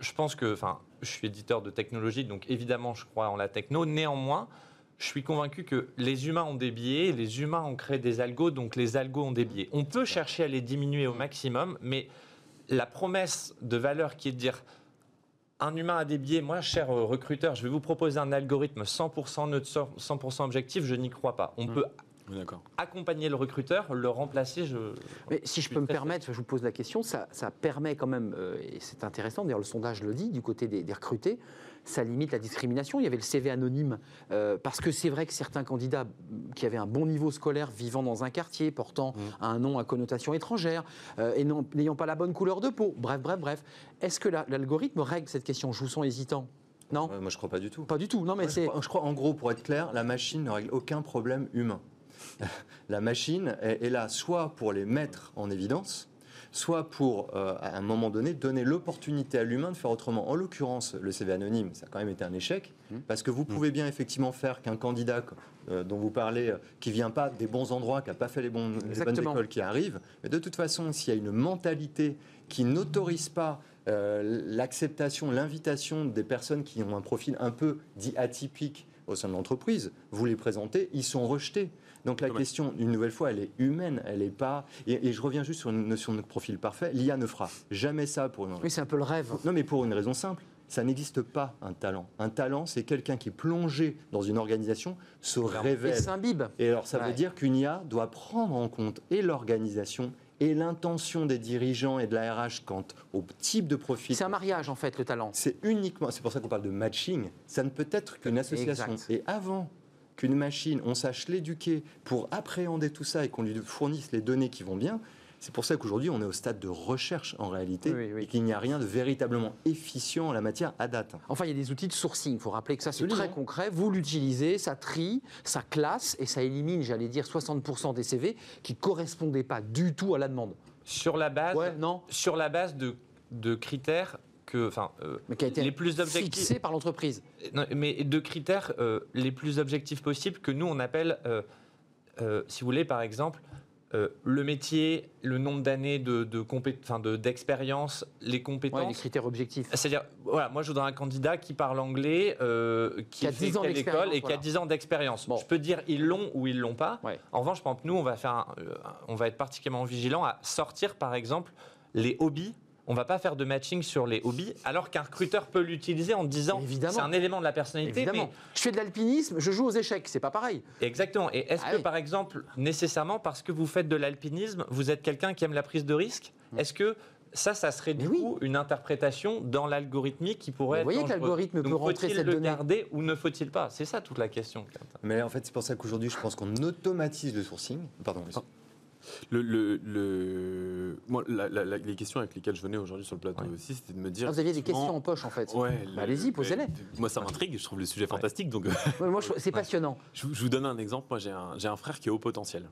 Je pense que, enfin, je suis éditeur de technologie, donc évidemment, je crois en la techno. Néanmoins je suis convaincu que les humains ont des biais, les humains ont créé des algos, donc les algos ont des biais. On peut chercher à les diminuer au maximum, mais la promesse de valeur qui est de dire un humain a des biais, moi, cher recruteur, je vais vous proposer un algorithme 100% neutre, 100% objectif, je n'y crois pas. On mmh. peut accompagner le recruteur, le remplacer. Je... Mais si je peux me permettre, je vous pose la question, ça, permet quand même, euh, et c'est intéressant, d'ailleurs le sondage le dit, du côté des recrutés, ça limite la discrimination. Il y avait le CV anonyme, euh, parce que c'est vrai que certains candidats qui avaient un bon niveau scolaire, vivant dans un quartier, portant mmh. un nom à connotation étrangère, euh, et n'ayant pas la bonne couleur de peau, bref, bref, bref, est-ce que l'algorithme règle cette question? Je vous sens hésitant. Non? Moi, je crois pas du tout. Pas du tout, non, mais c'est. Je, crois, en gros, pour être clair, la machine ne règle aucun problème humain. la machine est là soit pour les mettre en évidence, soit pour, euh, à un moment donné, donner l'opportunité à l'humain de faire autrement. En l'occurrence, le CV anonyme, ça a quand même été un échec, mmh. parce que vous mmh. pouvez bien effectivement faire qu'un candidat euh, dont vous parlez, euh, qui vient pas des bons endroits, qui n'a pas fait les, bons, les bonnes écoles qui arrivent, mais de toute façon, s'il y a une mentalité qui n'autorise pas l'acceptation, l'invitation des personnes qui ont un profil un peu dit atypique au sein de l'entreprise, vous les présentez, ils sont rejetés. Donc la question, une nouvelle fois, elle est humaine, elle n'est pas. Et, je reviens juste sur une notion de profil parfait. L'IA ne fera jamais ça pour une. Oui, c'est un peu le rêve. Non, mais pour une raison simple. Ça n'existe pas un talent. Un talent, c'est quelqu'un qui est plongé dans une organisation, se révèle. Et s'imbibe. Et alors, ça veut dire qu'une IA doit prendre en compte et l'organisation et l'intention des dirigeants et de la RH quant au type de profil. C'est un mariage en fait le talent. C'est uniquement, c'est pour ça qu'on parle de matching. Ça ne peut être qu'une association. Et avant qu'une machine, on sache l'éduquer pour appréhender tout ça et qu'on lui fournisse les données qui vont bien, c'est pour ça qu'aujourd'hui, on est au stade de recherche en réalité et qu'il n'y a rien de véritablement efficient en la matière à date. Enfin, il y a des outils de sourcing. Il faut rappeler que ça, c'est très concret. Vous l'utilisez, ça trie, ça classe et ça élimine, j'allais dire, 60% des CV qui ne correspondaient pas du tout à la demande. Sur la base, non sur la base de, de critères enfin, euh, mais qui a été les plus objectifs fixé par l'entreprise. Mais de critères euh, les plus objectifs possibles que nous on appelle, euh, si vous voulez, par exemple, le métier, le nombre d'années de, de d'expérience, les compétences. les critères objectifs. C'est-à-dire, voilà, moi je voudrais un candidat qui parle anglais, qui, a 10 ans d'école et qui a 10 ans d'expérience. Je peux dire ils l'ont ou ils l'ont pas. En revanche, par nous, on va, faire on va être particulièrement vigilant à sortir, par exemple, les hobbies on va pas faire de matching sur les hobbies, alors qu'un recruteur peut l'utiliser en disant c'est un élément de la personnalité. Évidemment. Je fais de l'alpinisme, je joue aux échecs, c'est pas pareil. Exactement. Et est-ce ah que par exemple, nécessairement parce que vous faites de l'alpinisme, vous êtes quelqu'un qui aime la prise de risque. Est-ce que ça, ça serait du coup une interprétation dans l'algorithmique qui pourrait. Vous voyez que l'algorithme peut rentrer cette le garder ou ne faut-il pas? C'est ça toute la question. Mais en fait, c'est pour ça qu'aujourd'hui, je pense qu'on automatise le sourcing. Pardon. Le, le, Moi, les questions avec lesquelles je venais aujourd'hui sur le plateau aussi, c'était de me dire. Ah, vous aviez des questions en poche, en fait. Ouais, bah, Allez-y, posez-les. Moi, ça m'intrigue, je trouve le sujet fantastique. Donc... moi, c'est passionnant. Je, je, vous donne un exemple. Moi, j'ai un, un, frère qui est haut potentiel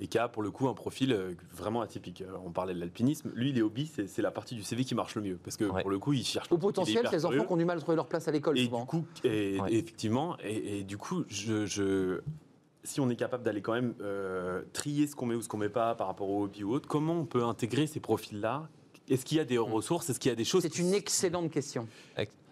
et qui a pour le coup un profil euh, vraiment atypique. On parlait de l'alpinisme. Lui, les hobbies, c'est la partie du CV qui marche le mieux. Parce que pour le coup, il cherche. Au potentiel, ces enfants qui ont du mal à trouver leur place à l'école. Et du coup, et, effectivement, et, du coup, je, si on est capable d'aller quand même euh, trier ce qu'on met ou ce qu'on met pas par rapport au hobby ou autre, comment on peut intégrer ces profils-là? Est-ce qu'il y a des hmm. ressources? Est-ce qu'il y a des choses C'est une excellente question.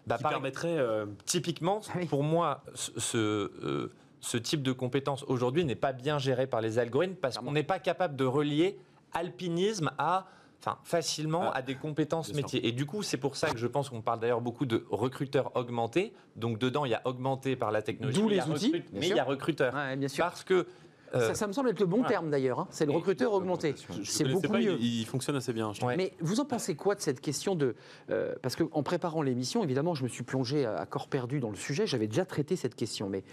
Bah, qui permettrait, euh, typiquement, pour moi, ce, ce type de compétence aujourd'hui n'est pas bien géré par les algorithmes parce qu'on n'est pas capable de relier alpinisme à enfin, facilement ah, à des compétences métiers. Et du coup, c'est pour ça que je pense qu'on parle d'ailleurs beaucoup de recruteurs augmentés. Donc dedans, il y a augmenté par la technologie. D'où les outils. mais il y a recruteurs. bien sûr. Parce que euh, ça, me semble être le bon terme d'ailleurs. Hein. C'est le recruteur augmenté. C'est beaucoup mieux. Il, fonctionne assez bien. Mais vous en pensez quoi de cette question de euh, Parce qu'en préparant l'émission, évidemment, je me suis plongé à corps perdu dans le sujet. J'avais déjà traité cette question, mais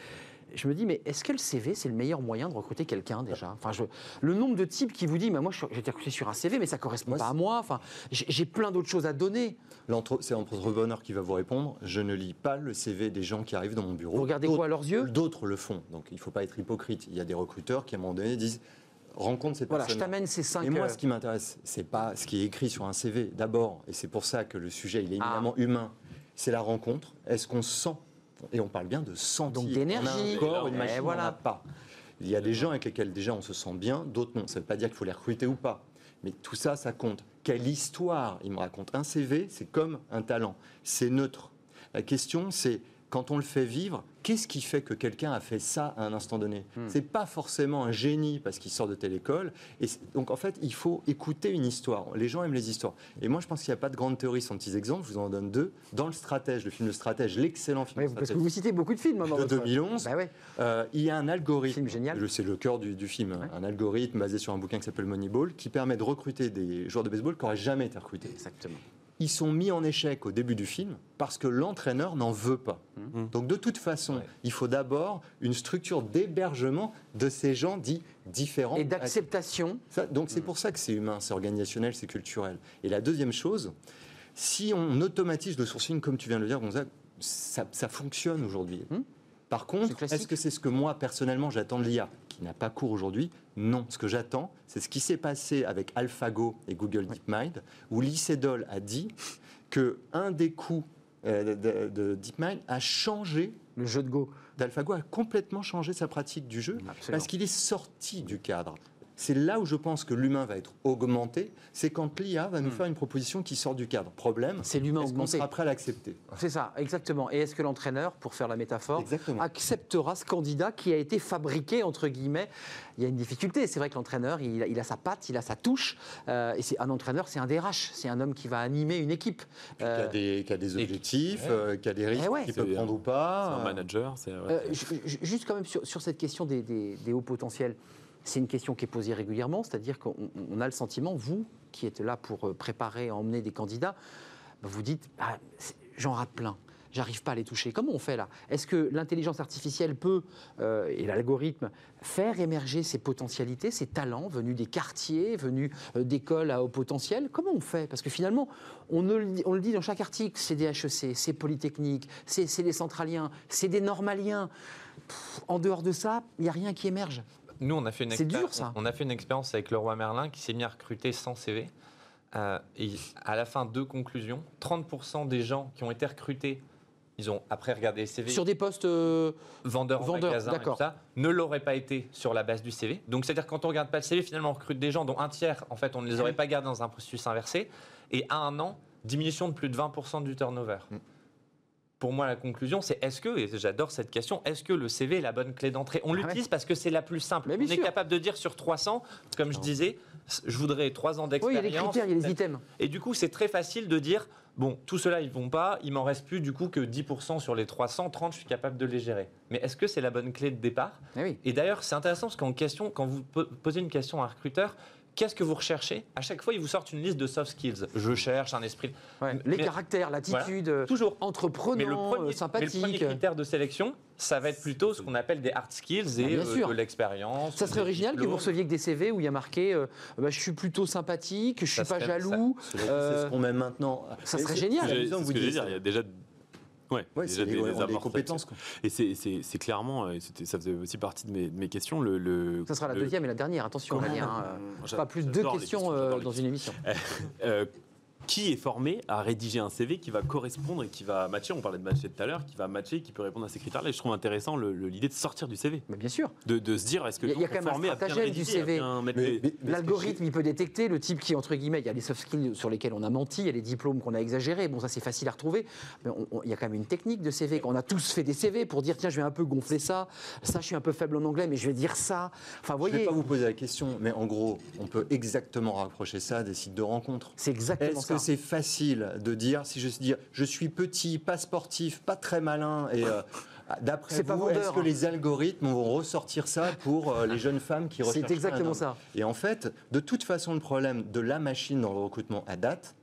je me dis, mais est-ce que le CV, c'est le meilleur moyen de recruter quelqu'un déjà? Enfin, je, Le nombre de types qui vous dit, mais moi, j'ai été recruté sur un CV, mais ça ne correspond pas à moi. Enfin, j'ai plein d'autres choses à donner. C'est l'entrepreneur qui va vous répondre. Je ne lis pas le CV des gens qui arrivent dans mon bureau. Vous regardez quoi à leurs yeux? D'autres le font. Donc, il ne faut pas être hypocrite. Il y a des recruteurs qui, à un moment donné, disent rencontre cette voilà, je t'amène ces cinq. Et moi, euh, ce qui m'intéresse, c'est pas ce qui est écrit sur un CV. D'abord, et c'est pour ça que le sujet il est ah. éminemment humain, c'est la rencontre. Est-ce qu'on sent et on parle bien de sentir. Donc d'énergie. Corps, une machine, voilà. pas. Il y a des gens avec lesquels déjà on se sent bien, d'autres non. Ça ne veut pas dire qu'il faut les recruter ou pas. Mais tout ça, ça compte. Quelle histoire il me raconte Un CV, c'est comme un talent. C'est neutre. La question, c'est quand on le fait vivre, qu'est-ce qui fait que quelqu'un a fait ça à un instant donné Ce hmm. C'est pas forcément un génie parce qu'il sort de telle école. Et donc en fait, il faut écouter une histoire. Les gens aiment les histoires. Et moi, je pense qu'il n'y a pas de grande théorie sans petits exemples. Je vous en donne deux. Dans le Stratège, le film Le Stratège, l'excellent film. Oui, parce que vous citez beaucoup de films. Hein, de 2011. Bah euh, il y a un algorithme. génial. C'est le cœur du, film. Un algorithme basé sur un bouquin qui s'appelle Moneyball qui permet de recruter des joueurs de baseball qui n'auraient jamais été recrutés. Exactement ils sont mis en échec au début du film parce que l'entraîneur n'en veut pas. Mmh. Donc de toute façon, il faut d'abord une structure d'hébergement de ces gens dits différents. Et d'acceptation. Donc c'est pour ça que c'est humain, c'est organisationnel, c'est culturel. Et la deuxième chose, si on automatise le sourcing, comme tu viens de le dire, ça, ça fonctionne aujourd'hui. Mmh. Par contre, est-ce que c'est ce que moi, personnellement, j'attends de l'IA, qui n'a pas cours aujourd'hui Non. Ce que j'attends, c'est ce qui s'est passé avec AlphaGo et Google DeepMind, où l'ICEDOL a dit que un des coûts euh, de, DeepMind a changé. Le jeu de Go. D'AlphaGo a complètement changé sa pratique du jeu parce qu'il est sorti du cadre. C'est là où je pense que l'humain va être augmenté, c'est quand l'IA va nous hmm. faire une proposition qui sort du cadre. Problème, c'est l'humain est-ce qu'on sera prêt à l'accepter? C'est ça, exactement. Et est-ce que l'entraîneur, pour faire la métaphore, acceptera ce candidat qui a été fabriqué, entre guillemets? Il y a une difficulté. C'est vrai que l'entraîneur, il, a sa patte, il a sa touche. Euh, et c'est un entraîneur, c'est un DRH, c'est un homme qui va animer une équipe. qui, a des, objectifs, euh, qui a des risques eh qu'il peut prendre ou pas. C'est un manager. Euh, juste quand même sur, cette question des hauts potentiels. C'est une question qui est posée régulièrement, c'est-à-dire qu'on a le sentiment, vous qui êtes là pour euh, préparer, emmener des candidats, bah, vous dites ah, j'en rate plein. J'arrive pas à les toucher. Comment on fait là? Est-ce que l'intelligence artificielle peut, euh, et l'algorithme, faire émerger ces potentialités, ces talents venus des quartiers, venus euh, d'écoles à haut potentiel? Comment on fait? Parce que finalement, on, le dit dans chaque article, c'est des HEC, c'est Polytechnique, c'est les centraliens, c'est des normaliens. en dehors de ça, il n'y a rien qui émerge. Nous, on a fait une, On a fait une expérience avec le roi Merlin qui s'est mis à recruter sans CV. Euh, et à la fin, deux conclusions. 30% des gens qui ont été recrutés, ils ont après regardé les CV. Sur des postes euh, vendeurs, vendeurs magasin et ça, ne l'auraient pas été sur la base du CV. Donc c'est-à-dire quand on regarde pas le CV, finalement on recrute des gens dont un tiers, en fait, on ne les aurait pas gardés dans un processus inversé. Et à un an, diminution de plus de 20% du turnover. Mm pour moi, la conclusion, c'est est-ce que, et j'adore cette question, est-ce que le CV est la bonne clé d'entrée? On ah l'utilise parce que c'est la plus simple. on est capable de dire sur 300, comme je disais, je voudrais 3 ans d'expérience. Oui, il y a les critères, il y a les items. Et du coup, c'est très facile de dire, bon, tout cela, ils vont pas, il m'en reste plus du coup que 10% sur les 300, 30, je suis capable de les gérer. Mais est-ce que c'est la bonne clé de départ? Eh Et d'ailleurs, c'est intéressant parce qu'en question, quand vous posez une question à un recruteur, qu'est-ce que vous recherchez À chaque fois, ils vous sortent une liste de soft skills. Je cherche un esprit. Ouais, les caractères, l'attitude, toujours entreprenant, mais le premier, sympathique. Mais le premier critère de sélection, ça va être plutôt ce qu'on appelle des hard skills et Bah, bien sûr. euh, de l'expérience. Ça serait original que vous receviez que des CV où il y a marqué euh, bah, je suis plutôt sympathique, je suis Ça pas serait- jaloux. Euh, C'est ce qu'on met maintenant. ça Et serait génial. c'est ce vous que je veux disiez dire, il y ça. a déjà. Ouais, Ouais, c'est des, ouais, compétences. quoi. Et c'est- clairement, et c'était- ça faisait aussi partie de mes, de mes questions, le, le- Ça sera la le- deuxième et la dernière, attention, Comment- Aurélien, hein, euh, pas plus de deux questions euh, dans une émission. Qui est formé à rédiger un CV qui va correspondre et qui va matcher On parlait de matcher tout à l'heure, qui va matcher, qui peut répondre à ces critères-là. Et je trouve intéressant l'idée de sortir du CV, Mais bien sûr, de, de se dire est-ce que Il y a- quand même un stratagème du CV. l'algorithme il peut détecter le type qui entre guillemets, il y a les soft skills sur lesquels on a menti, il y a les diplômes qu'on a exagérés. Bon, ça c'est facile à retrouver, mais on- on- il y a quand même une technique de CV. On a tous fait des CV pour dire tiens, je vais un peu gonfler ça. Ça, je suis un peu faible en anglais, mais je vais dire ça. Enfin, vous Je ne vais voyez, pas vous poser la question, mais en gros, on peut exactement rapprocher ça des sites de rencontres. c'est exactement ça. Que c'est facile de dire, si je dis, je suis petit, pas sportif, pas très malin, et euh, d'après pas vous, est-ce que hein. les algorithmes vont ressortir ça pour euh, les jeunes femmes qui recherchent C'est exactement ça. Et en fait, de toute façon, le problème de la machine dans le recrutement à date,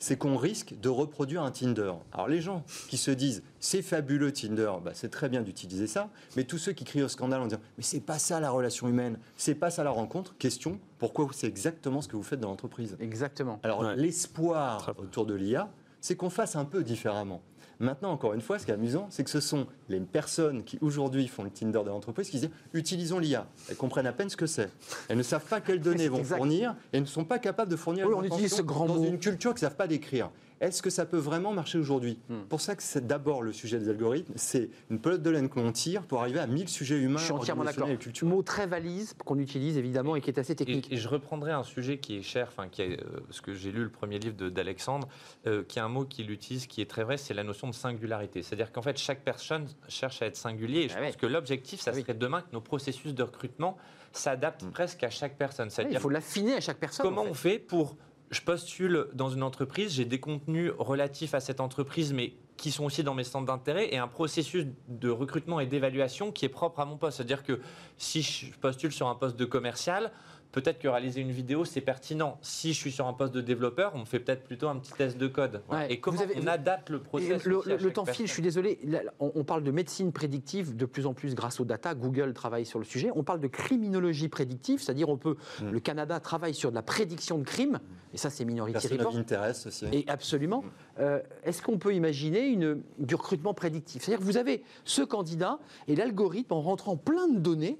c'est qu'on risque de reproduire un Tinder. Alors les gens qui se disent c'est fabuleux Tinder, bah, c'est très bien d'utiliser ça, mais tous ceux qui crient au scandale en disant mais c'est pas ça la relation humaine, c'est pas ça la rencontre, question, pourquoi c'est exactement ce que vous faites dans l'entreprise? Exactement. alors Ouais. l'espoir autour de l'IA, c'est qu'on fasse un peu différemment. Maintenant, encore une fois, ce qui est amusant, c'est que ce sont les personnes qui aujourd'hui font le Tinder de l'entreprise qui disent utilisons l'IA. Elles comprennent à peine ce que c'est. Elles ne savent pas quelles données vont exact. fournir et ne sont pas capables de fournir Oui, on utilise ce grand dans mot. une culture qu'ils ne savent pas décrire. Est-ce que ça peut vraiment marcher aujourd'hui Hmm. Pour ça que c'est d'abord le sujet des algorithmes, c'est une pelote de laine qu'on tire pour arriver à 1000 sujets humains, Je suis entièrement d'accord. Mot très valise qu'on utilise évidemment et qui est assez technique. et je reprendrai un sujet qui est cher, enfin, qui est, euh, parce que j'ai lu le premier livre d'Alexandre, euh, qui est un mot qu'il utilise qui est très vrai, c'est la notion de singularité. C'est-à-dire qu'en fait, chaque personne cherche à être singulier. Et je Ah pense que l'objectif, ça Ah oui. serait demain que nos processus de recrutement s'adaptent presque à chaque personne. Ouais, C'est-à-dire il faut l'affiner à chaque personne. Comment en fait. on fait pour je postule dans une entreprise, j'ai des contenus relatifs à cette entreprise, mais qui sont aussi dans mes centres d'intérêt, et un processus de recrutement et d'évaluation qui est propre à mon poste. C'est-à-dire que si je postule sur un poste de commercial, peut-être que réaliser une vidéo, c'est pertinent. Si je suis sur un poste de développeur, on me fait peut-être plutôt un petit test de code. Voilà. Ouais. Et comment avez- on adapte le processus le, le- temps file, personne. je suis désolé. Là, on, on parle de médecine prédictive de plus en plus grâce aux data. Google travaille sur le sujet. On parle de criminologie prédictive, c'est-à-dire on peut. Mm. Le Canada travaille sur de la prédiction de crimes, et ça c'est Minority Person Report. of interest aussi. Et absolument. Euh, Est-ce qu'on peut imaginer une, du recrutement prédictif? C'est-à-dire que vous avez ce candidat et l'algorithme, en rentrant plein de données,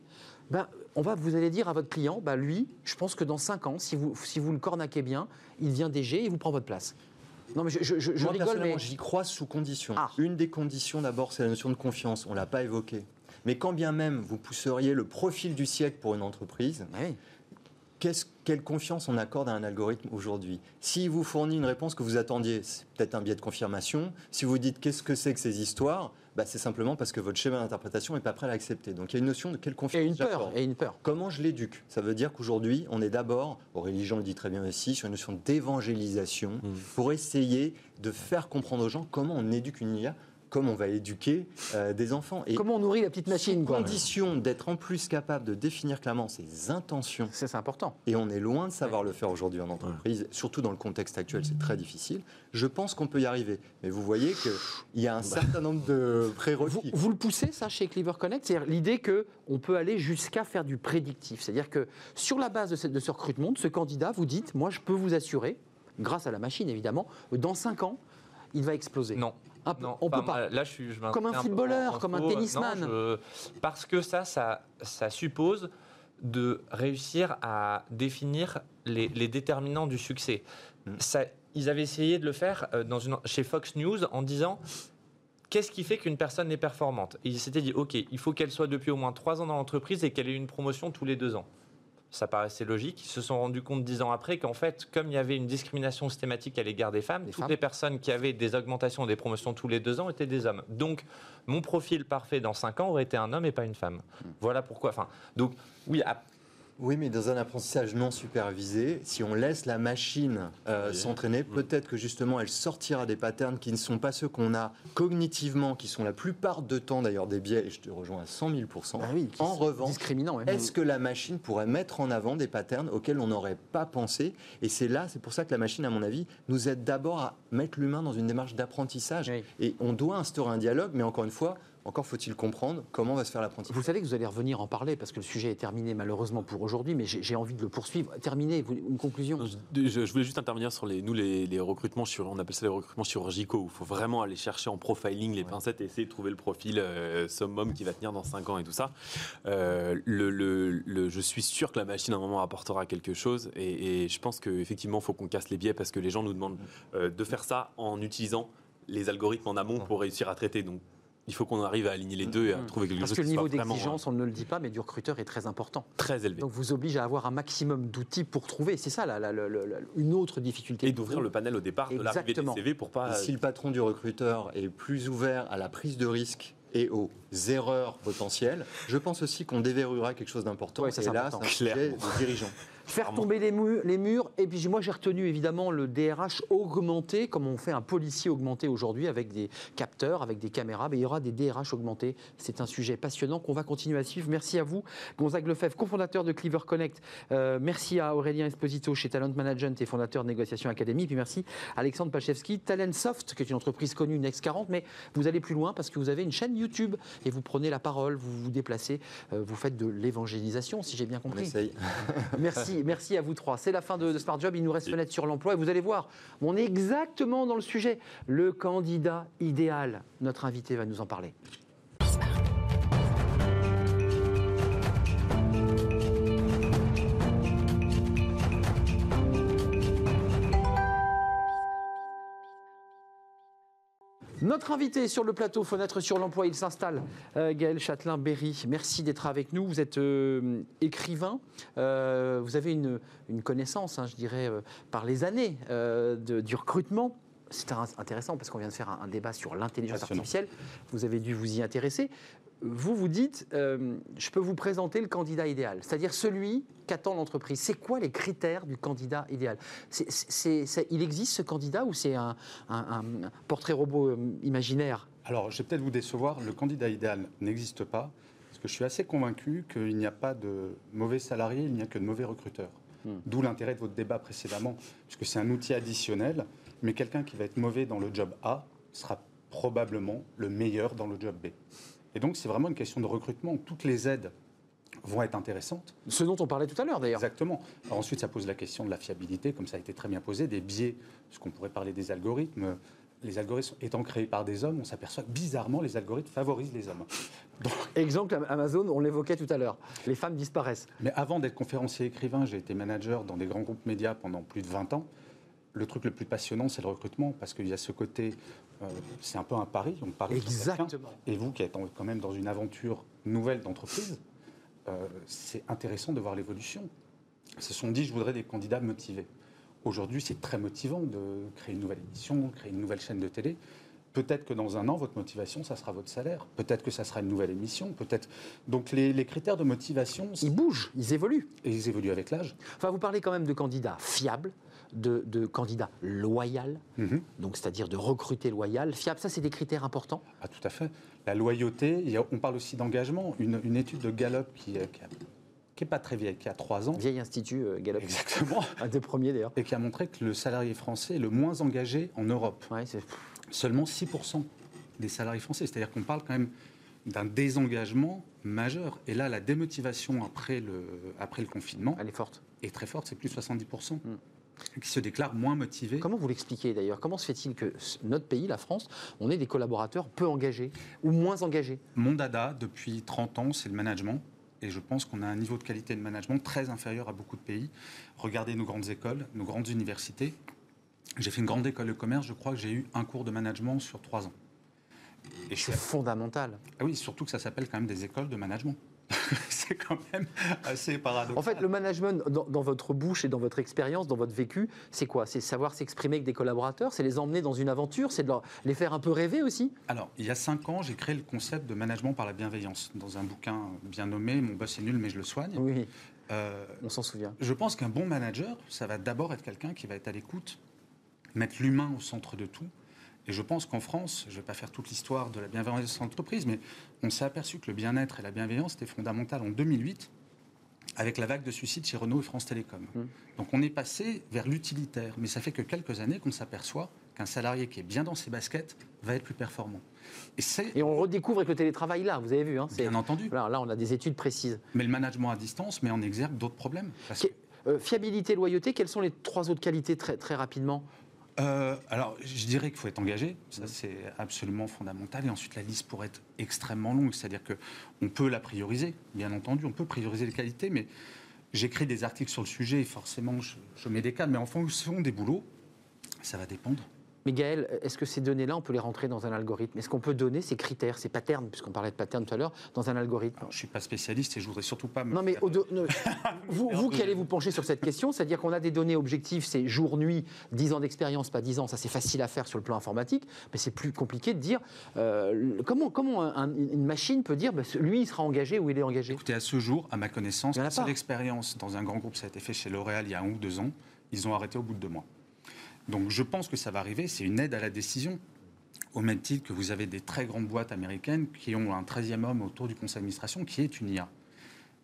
ben, on va, vous allez dire à votre client, ben, lui, je pense que dans 5 ans, si vous, si vous le cornaquez bien, il devient DG et il vous prend votre place. Non, mais je, je- je- je Moi, rigole, mais. j'y crois sous condition. Ah. Une des conditions, d'abord, c'est la notion de confiance. On ne l'a pas évoqué. Mais quand bien même vous pousseriez le profil du siècle pour une entreprise, Ah oui. quelle confiance on accorde à un algorithme aujourd'hui? S'il vous fournit une réponse que vous attendiez, c'est peut-être un biais de confirmation. Si vous dites qu'est-ce que c'est que ces histoires, bah, c'est simplement parce que votre schéma d'interprétation n'est pas prêt à l'accepter. Donc il y a une notion de quelle confiance Et une peur. Et une peur. Comment je l'éduque? Ça veut dire qu'aujourd'hui, on est d'abord, Aurélie Jean le dit très bien aussi, sur une notion d'évangélisation Mmh. pour essayer de faire comprendre aux gens comment on éduque une IA, comment on va éduquer euh, des enfants. Et Comment on nourrit la petite machine, quoi. condition d'être en plus capable de définir clairement ses intentions. C'est important. Et on est loin de savoir le faire aujourd'hui en entreprise, surtout dans le contexte actuel, c'est très difficile. Je pense qu'on peut y arriver. Mais vous voyez qu'il y a un certain nombre de prérequis. vous le poussez, ça, chez Clever Connect? C'est-à-dire l'idée qu'on peut aller jusqu'à faire du prédictif. C'est-à-dire que sur la base de ce, de ce recrutement, de ce candidat, vous dites, moi, je peux vous assurer, grâce à la machine, évidemment, dans 5 ans, il va exploser. Non. Un peu- Non, on peut pas. moi, Là, je suis, je Comme un footballeur, comme un faux. tennisman. Non, je- parce que ça, ça, ça suppose de réussir à définir les, les déterminants du succès. Mm. Ça, ils avaient essayé de le faire euh, dans une, chez Fox News en disant qu'est-ce qui fait qu'une personne est performante? Et ils s'étaient dit, OK, il faut qu'elle soit depuis au moins trois ans dans l'entreprise et qu'elle ait une promotion tous les deux ans. Ça paraissait logique. Ils se sont rendus compte dix ans après qu'en fait, comme il y avait une discrimination systématique à l'égard des femmes, Des toutes femmes. les personnes qui avaient des augmentations, des promotions tous les deux ans étaient des hommes. Donc, mon profil parfait dans cinq ans aurait été un homme et pas une femme. Voilà pourquoi. Enfin, donc, oui, à- Oui, mais dans un apprentissage non supervisé, si on laisse la machine euh, s'entraîner, peut-être que justement elle sortira des patterns qui ne sont pas ceux qu'on a cognitivement, qui sont la plupart de temps d'ailleurs des biais, et je te rejoins à 100 000 bah oui, En revanche, discriminant, est-ce que la machine pourrait mettre en avant des patterns auxquels on n'aurait pas pensé? Et c'est là, c'est pour ça que la machine, à mon avis, nous aide d'abord à mettre l'humain dans une démarche d'apprentissage. Et on doit instaurer un dialogue, mais encore une fois, encore faut-il comprendre comment va se faire l'apprentissage. Vous savez que vous allez revenir en parler parce que le sujet est terminé malheureusement pour aujourd'hui, mais j'ai envie de le poursuivre. Terminé, une conclusion je, voulais juste intervenir sur les, nous, les, recrutements, sur, on appelle ça les recrutements chirurgicaux, où il faut vraiment aller chercher en profiling les pincettes et essayer de trouver le profil euh, summum qui va tenir dans 5 ans et tout ça. Euh, le, je suis sûr que la machine à un moment apportera quelque chose et, je pense qu'effectivement, il faut qu'on casse les biais parce que les gens nous demandent euh, de faire ça en utilisant les algorithmes en amont pour réussir à traiter. Donc il faut qu'on arrive à aligner les deux et à mm. trouver quelque chose Parce que le niveau d'exigence, on ne le dit pas, mais du recruteur est très important. Très élevé. Donc vous oblige à avoir un maximum d'outils pour trouver. C'est ça la, une autre difficulté. Et d'ouvrir le panel au départ de l'arrivée des CV pour pas. si le patron du recruteur est plus ouvert à la prise de risque et aux erreurs potentielles, je pense aussi qu'on déverrouillera quelque chose d'important. et là, c'est un sujet de dirigeant. Faire tomber les, murs, les murs. Et puis moi, j'ai retenu évidemment le DRH augmenté, comme on fait un policier augmenté aujourd'hui avec des capteurs, avec des caméras. Mais il y aura des DRH augmentés. C'est un sujet passionnant qu'on va continuer à suivre. Merci à vous, Gonzague Lefebvre, cofondateur de Cleaver Connect. Euh, merci à Aurélien Esposito chez Talent Management et fondateur de Négociation Academy. Puis merci à Alexandre Pachewski, Talentsoft, qui est une entreprise connue, Next 40. Mais vous allez plus loin parce que vous avez une chaîne YouTube et vous prenez la parole, vous vous déplacez, euh, vous faites de l'évangélisation, si j'ai bien compris. merci merci à vous trois. C'est la fin de, Smart Job. Il nous reste fenêtre sur l'emploi. Et vous allez voir, on est exactement dans le sujet. Le candidat idéal. Notre invité va nous en parler. Notre invité sur le plateau Fenêtre sur l'emploi, il s'installe. Euh, Gaël Châtelain-Berry, merci d'être avec nous. Vous êtes euh, écrivain, euh, vous avez une, connaissance, hein, je dirais, par les années du recrutement. C'est intéressant parce qu'on vient de faire un débat sur l'intelligence artificielle. Vous avez dû vous y intéresser vous vous dites, euh, je peux vous présenter le candidat idéal, c'est-à-dire celui qu'attend l'entreprise. C'est quoi les critères du candidat idéal? Il existe ce candidat ou c'est un, portrait robot euh, imaginaire? Alors, je vais peut-être vous décevoir, le candidat idéal n'existe pas, parce que je suis assez convaincu qu'il n'y a pas de mauvais salariés, il n'y a que de mauvais recruteurs. Hmm. D'où l'intérêt de votre débat précédemment, puisque c'est un outil additionnel, mais quelqu'un qui va être mauvais dans le job A sera probablement le meilleur dans le job B. Et donc, c'est vraiment une question de recrutement. Toutes les aides vont être intéressantes. Ce dont on parlait tout à l'heure, d'ailleurs. Exactement. ensuite, ça pose la question de la fiabilité, comme ça a été très bien posé, des biais, ce qu'on pourrait parler des algorithmes. Les algorithmes étant créés par des hommes, on s'aperçoit que bizarrement, les algorithmes favorisent les hommes. Exemple Amazon, on l'évoquait tout à l'heure. Les femmes disparaissent. Mais avant d'être conférencier écrivain, j'ai été manager dans des grands groupes médias pendant plus de 20 ans le truc le plus passionnant, c'est le recrutement, parce qu'il y a ce côté, euh, c'est un peu un pari, on parie Exactement. Et vous qui êtes quand même dans une aventure nouvelle d'entreprise, euh, c'est intéressant de voir l'évolution. Ils se sont dit, je voudrais des candidats motivés. Aujourd'hui, c'est très motivant de créer une nouvelle émission, créer une nouvelle chaîne de télé. Peut-être que dans un an, votre motivation, ça sera votre salaire. Peut-être que ça sera une nouvelle émission. Peut-être. Donc les, les, critères de motivation, ils bougent, ils évoluent. Et ils évoluent avec l'âge. Enfin, vous parlez quand même de candidats fiables, de, candidats loyal, mhm. donc c'est-à-dire de recruter loyal, fiable. Ça, c'est des critères importants? Ah, tout à fait. La loyauté, on parle aussi d'engagement. Une, étude de Gallup qui, qui n'est pas très vieille, qui a trois ans. Vieil institut euh, Gallup. Exactement. Un des premiers d'ailleurs. Et qui a montré que le salarié français est le moins engagé en Europe. Ouais, Seulement 6% des salariés français. C'est-à-dire qu'on parle quand même d'un désengagement majeur. Et là, la démotivation après le, après le confinement. Elle est forte. Est très forte, c'est plus de 70% qui se déclarent moins motivés. Comment vous l'expliquez d'ailleurs? Comment se fait-il que notre pays, la France, on ait des collaborateurs peu engagés ou moins engagés? Mon dada, depuis 30 ans, c'est le management. Et je pense qu'on a un niveau de qualité de management très inférieur à beaucoup de pays. Regardez nos grandes écoles, nos grandes universités. J'ai fait une grande école de commerce, je crois que j'ai eu un cours de management sur trois ans. Et c'est fondamental. Ah oui, surtout que ça s'appelle quand même des écoles de management. c'est quand même assez paradoxal. En fait, le management, dans, votre bouche et dans votre expérience, dans votre vécu, c'est quoi? C'est savoir s'exprimer avec des collaborateurs? C'est les emmener dans une aventure? C'est de les faire un peu rêver aussi? Alors, il y a cinq ans, j'ai créé le concept de management par la bienveillance dans un bouquin bien nommé Mon boss est nul, mais je le soigne. Oui. Euh, On s'en souvient. Je pense qu'un bon manager, ça va d'abord être quelqu'un qui va être à l'écoute, mettre l'humain au centre de tout. Et je pense qu'en France, je ne vais pas faire toute l'histoire de la bienveillance en entreprise, mais on s'est aperçu que le bien-être et la bienveillance étaient fondamental en 2008 avec la vague de suicides chez Renault et France Télécom. Mmh. Donc on est passé vers l'utilitaire, mais ça fait que quelques années qu'on s'aperçoit qu'un salarié qui est bien dans ses baskets va être plus performant. Et, et on redécouvre avec le télétravail là, vous avez vu. Hein, bien entendu. Là, on a des études précises. Mais le management à distance met en exergue d'autres problèmes. Euh, fiabilité, loyauté, quelles sont les trois autres qualités très, très rapidement? Euh, alors, je dirais qu'il faut être engagé, ça c'est absolument fondamental. Et ensuite, la liste pourrait être extrêmement longue, c'est-à-dire qu'on peut la prioriser, bien entendu, on peut prioriser les qualités, mais j'écris des articles sur le sujet et forcément je, je mets des cadres, mais en fonction des boulots, ça va dépendre. Mais Gaël, est-ce que ces données-là, on peut les rentrer dans un algorithme? Est-ce qu'on peut donner ces critères, ces patterns, puisqu'on parlait de patterns tout à l'heure, dans un algorithme? Je ne suis pas spécialiste et je voudrais surtout pas me. Non, mais vous, vous qui allez vous pencher sur cette question, c'est-à-dire qu'on a des données objectives, c'est jour-nuit, 10 ans d'expérience, pas 10 ans, ça c'est facile à faire sur le plan informatique, mais c'est plus compliqué de dire euh, comment, comment une machine peut dire bah, lui il sera engagé ou il est engagé? Écoutez, à ce jour, à ma connaissance, la seule expérience dans un grand groupe, ça a été fait chez L'Oréal il y a un ou deux ans, ils ont arrêté au bout de deux mois. Donc je pense que ça va arriver, c'est une aide à la décision. Au même titre que vous avez des très grandes boîtes américaines qui ont un 13e homme autour du conseil d'administration qui est une IA.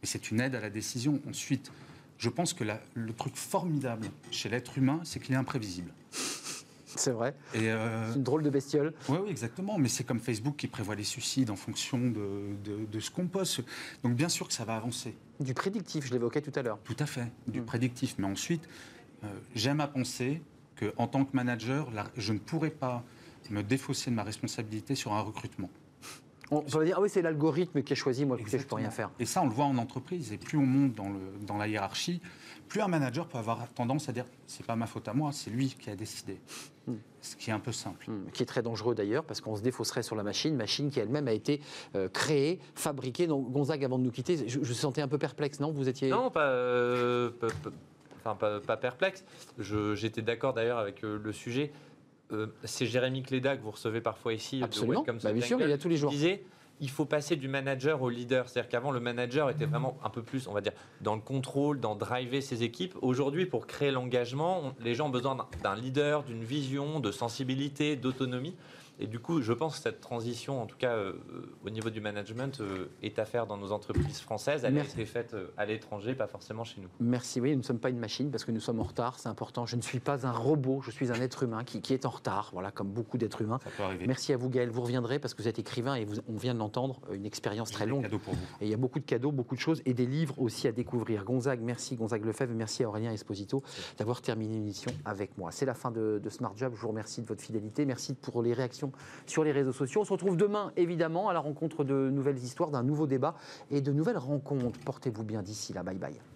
Et c'est une aide à la décision. Ensuite, je pense que le truc formidable chez l'être humain, c'est qu'il est imprévisible. C'est vrai. Euh, c'est une drôle de bestiole. Oui, oui, exactement. Mais c'est comme Facebook qui prévoit les suicides en fonction de, ce qu'on poste. Donc bien sûr que ça va avancer. Du prédictif, je l'évoquais tout à l'heure. Tout à fait, du mm. prédictif. Mais ensuite, euh, j'aime à penser qu'en tant que manager, je ne pourrais pas me défausser de ma responsabilité sur un recrutement. On va dire, ah oui, c'est l'algorithme qui a choisi, moi, je ne peux rien faire. Et ça, on le voit en entreprise. Et plus on monte dans, le, dans la hiérarchie, plus un manager peut avoir tendance à dire, c'est pas ma faute à moi, c'est lui qui a décidé. Hmm. Ce qui est un peu simple. Hmm. Qui est très dangereux d'ailleurs, parce qu'on se défausserait sur la machine, machine qui elle-même a été euh, créée, fabriquée. Donc, Gonzague, avant de nous quitter, je, je sentais un peu perplexe, non? Vous étiez... Non, pas, euh, enfin pas, perplexe. J'étais d'accord d'ailleurs avec euh, le sujet. Euh, c'est Jérémy Cléda que vous recevez parfois ici. Absolument. De bah, bien sûr, il y a tous les jours. disait, il faut passer du manager au leader. C'est-à-dire qu'avant, le manager était vraiment un peu plus, on va dire, dans le contrôle, dans driver ses équipes. Aujourd'hui, pour créer l'engagement, les gens ont besoin d'un leader, d'une vision, de sensibilité, d'autonomie. Et du coup, je pense que cette transition, en tout cas euh, au niveau du management, euh, est à faire dans nos entreprises françaises. Elle a été faite euh, à l'étranger, pas forcément chez nous. Merci. Oui, nous ne sommes pas une machine parce que nous sommes en retard. C'est important. Je ne suis pas un robot. Je suis un être humain qui, qui est en retard. Voilà, comme beaucoup d'êtres humains. Ça peut arriver. Merci à vous, Gaël. Vous reviendrez parce que vous êtes écrivain et vous, on vient de l'entendre. Une expérience très longue. Pour vous. Et il y a beaucoup de cadeaux, beaucoup de choses et des livres aussi à découvrir. Gonzague, merci Gonzague Lefebvre. Merci à Aurélien Esposito d'avoir terminé l'émission avec moi. C'est la fin de, de Smart Job. Je vous remercie de votre fidélité. Merci pour les réactions sur les réseaux sociaux. On se retrouve demain, évidemment, à la rencontre de nouvelles histoires, d'un nouveau débat et de nouvelles rencontres. Portez-vous bien d'ici là. Bye bye.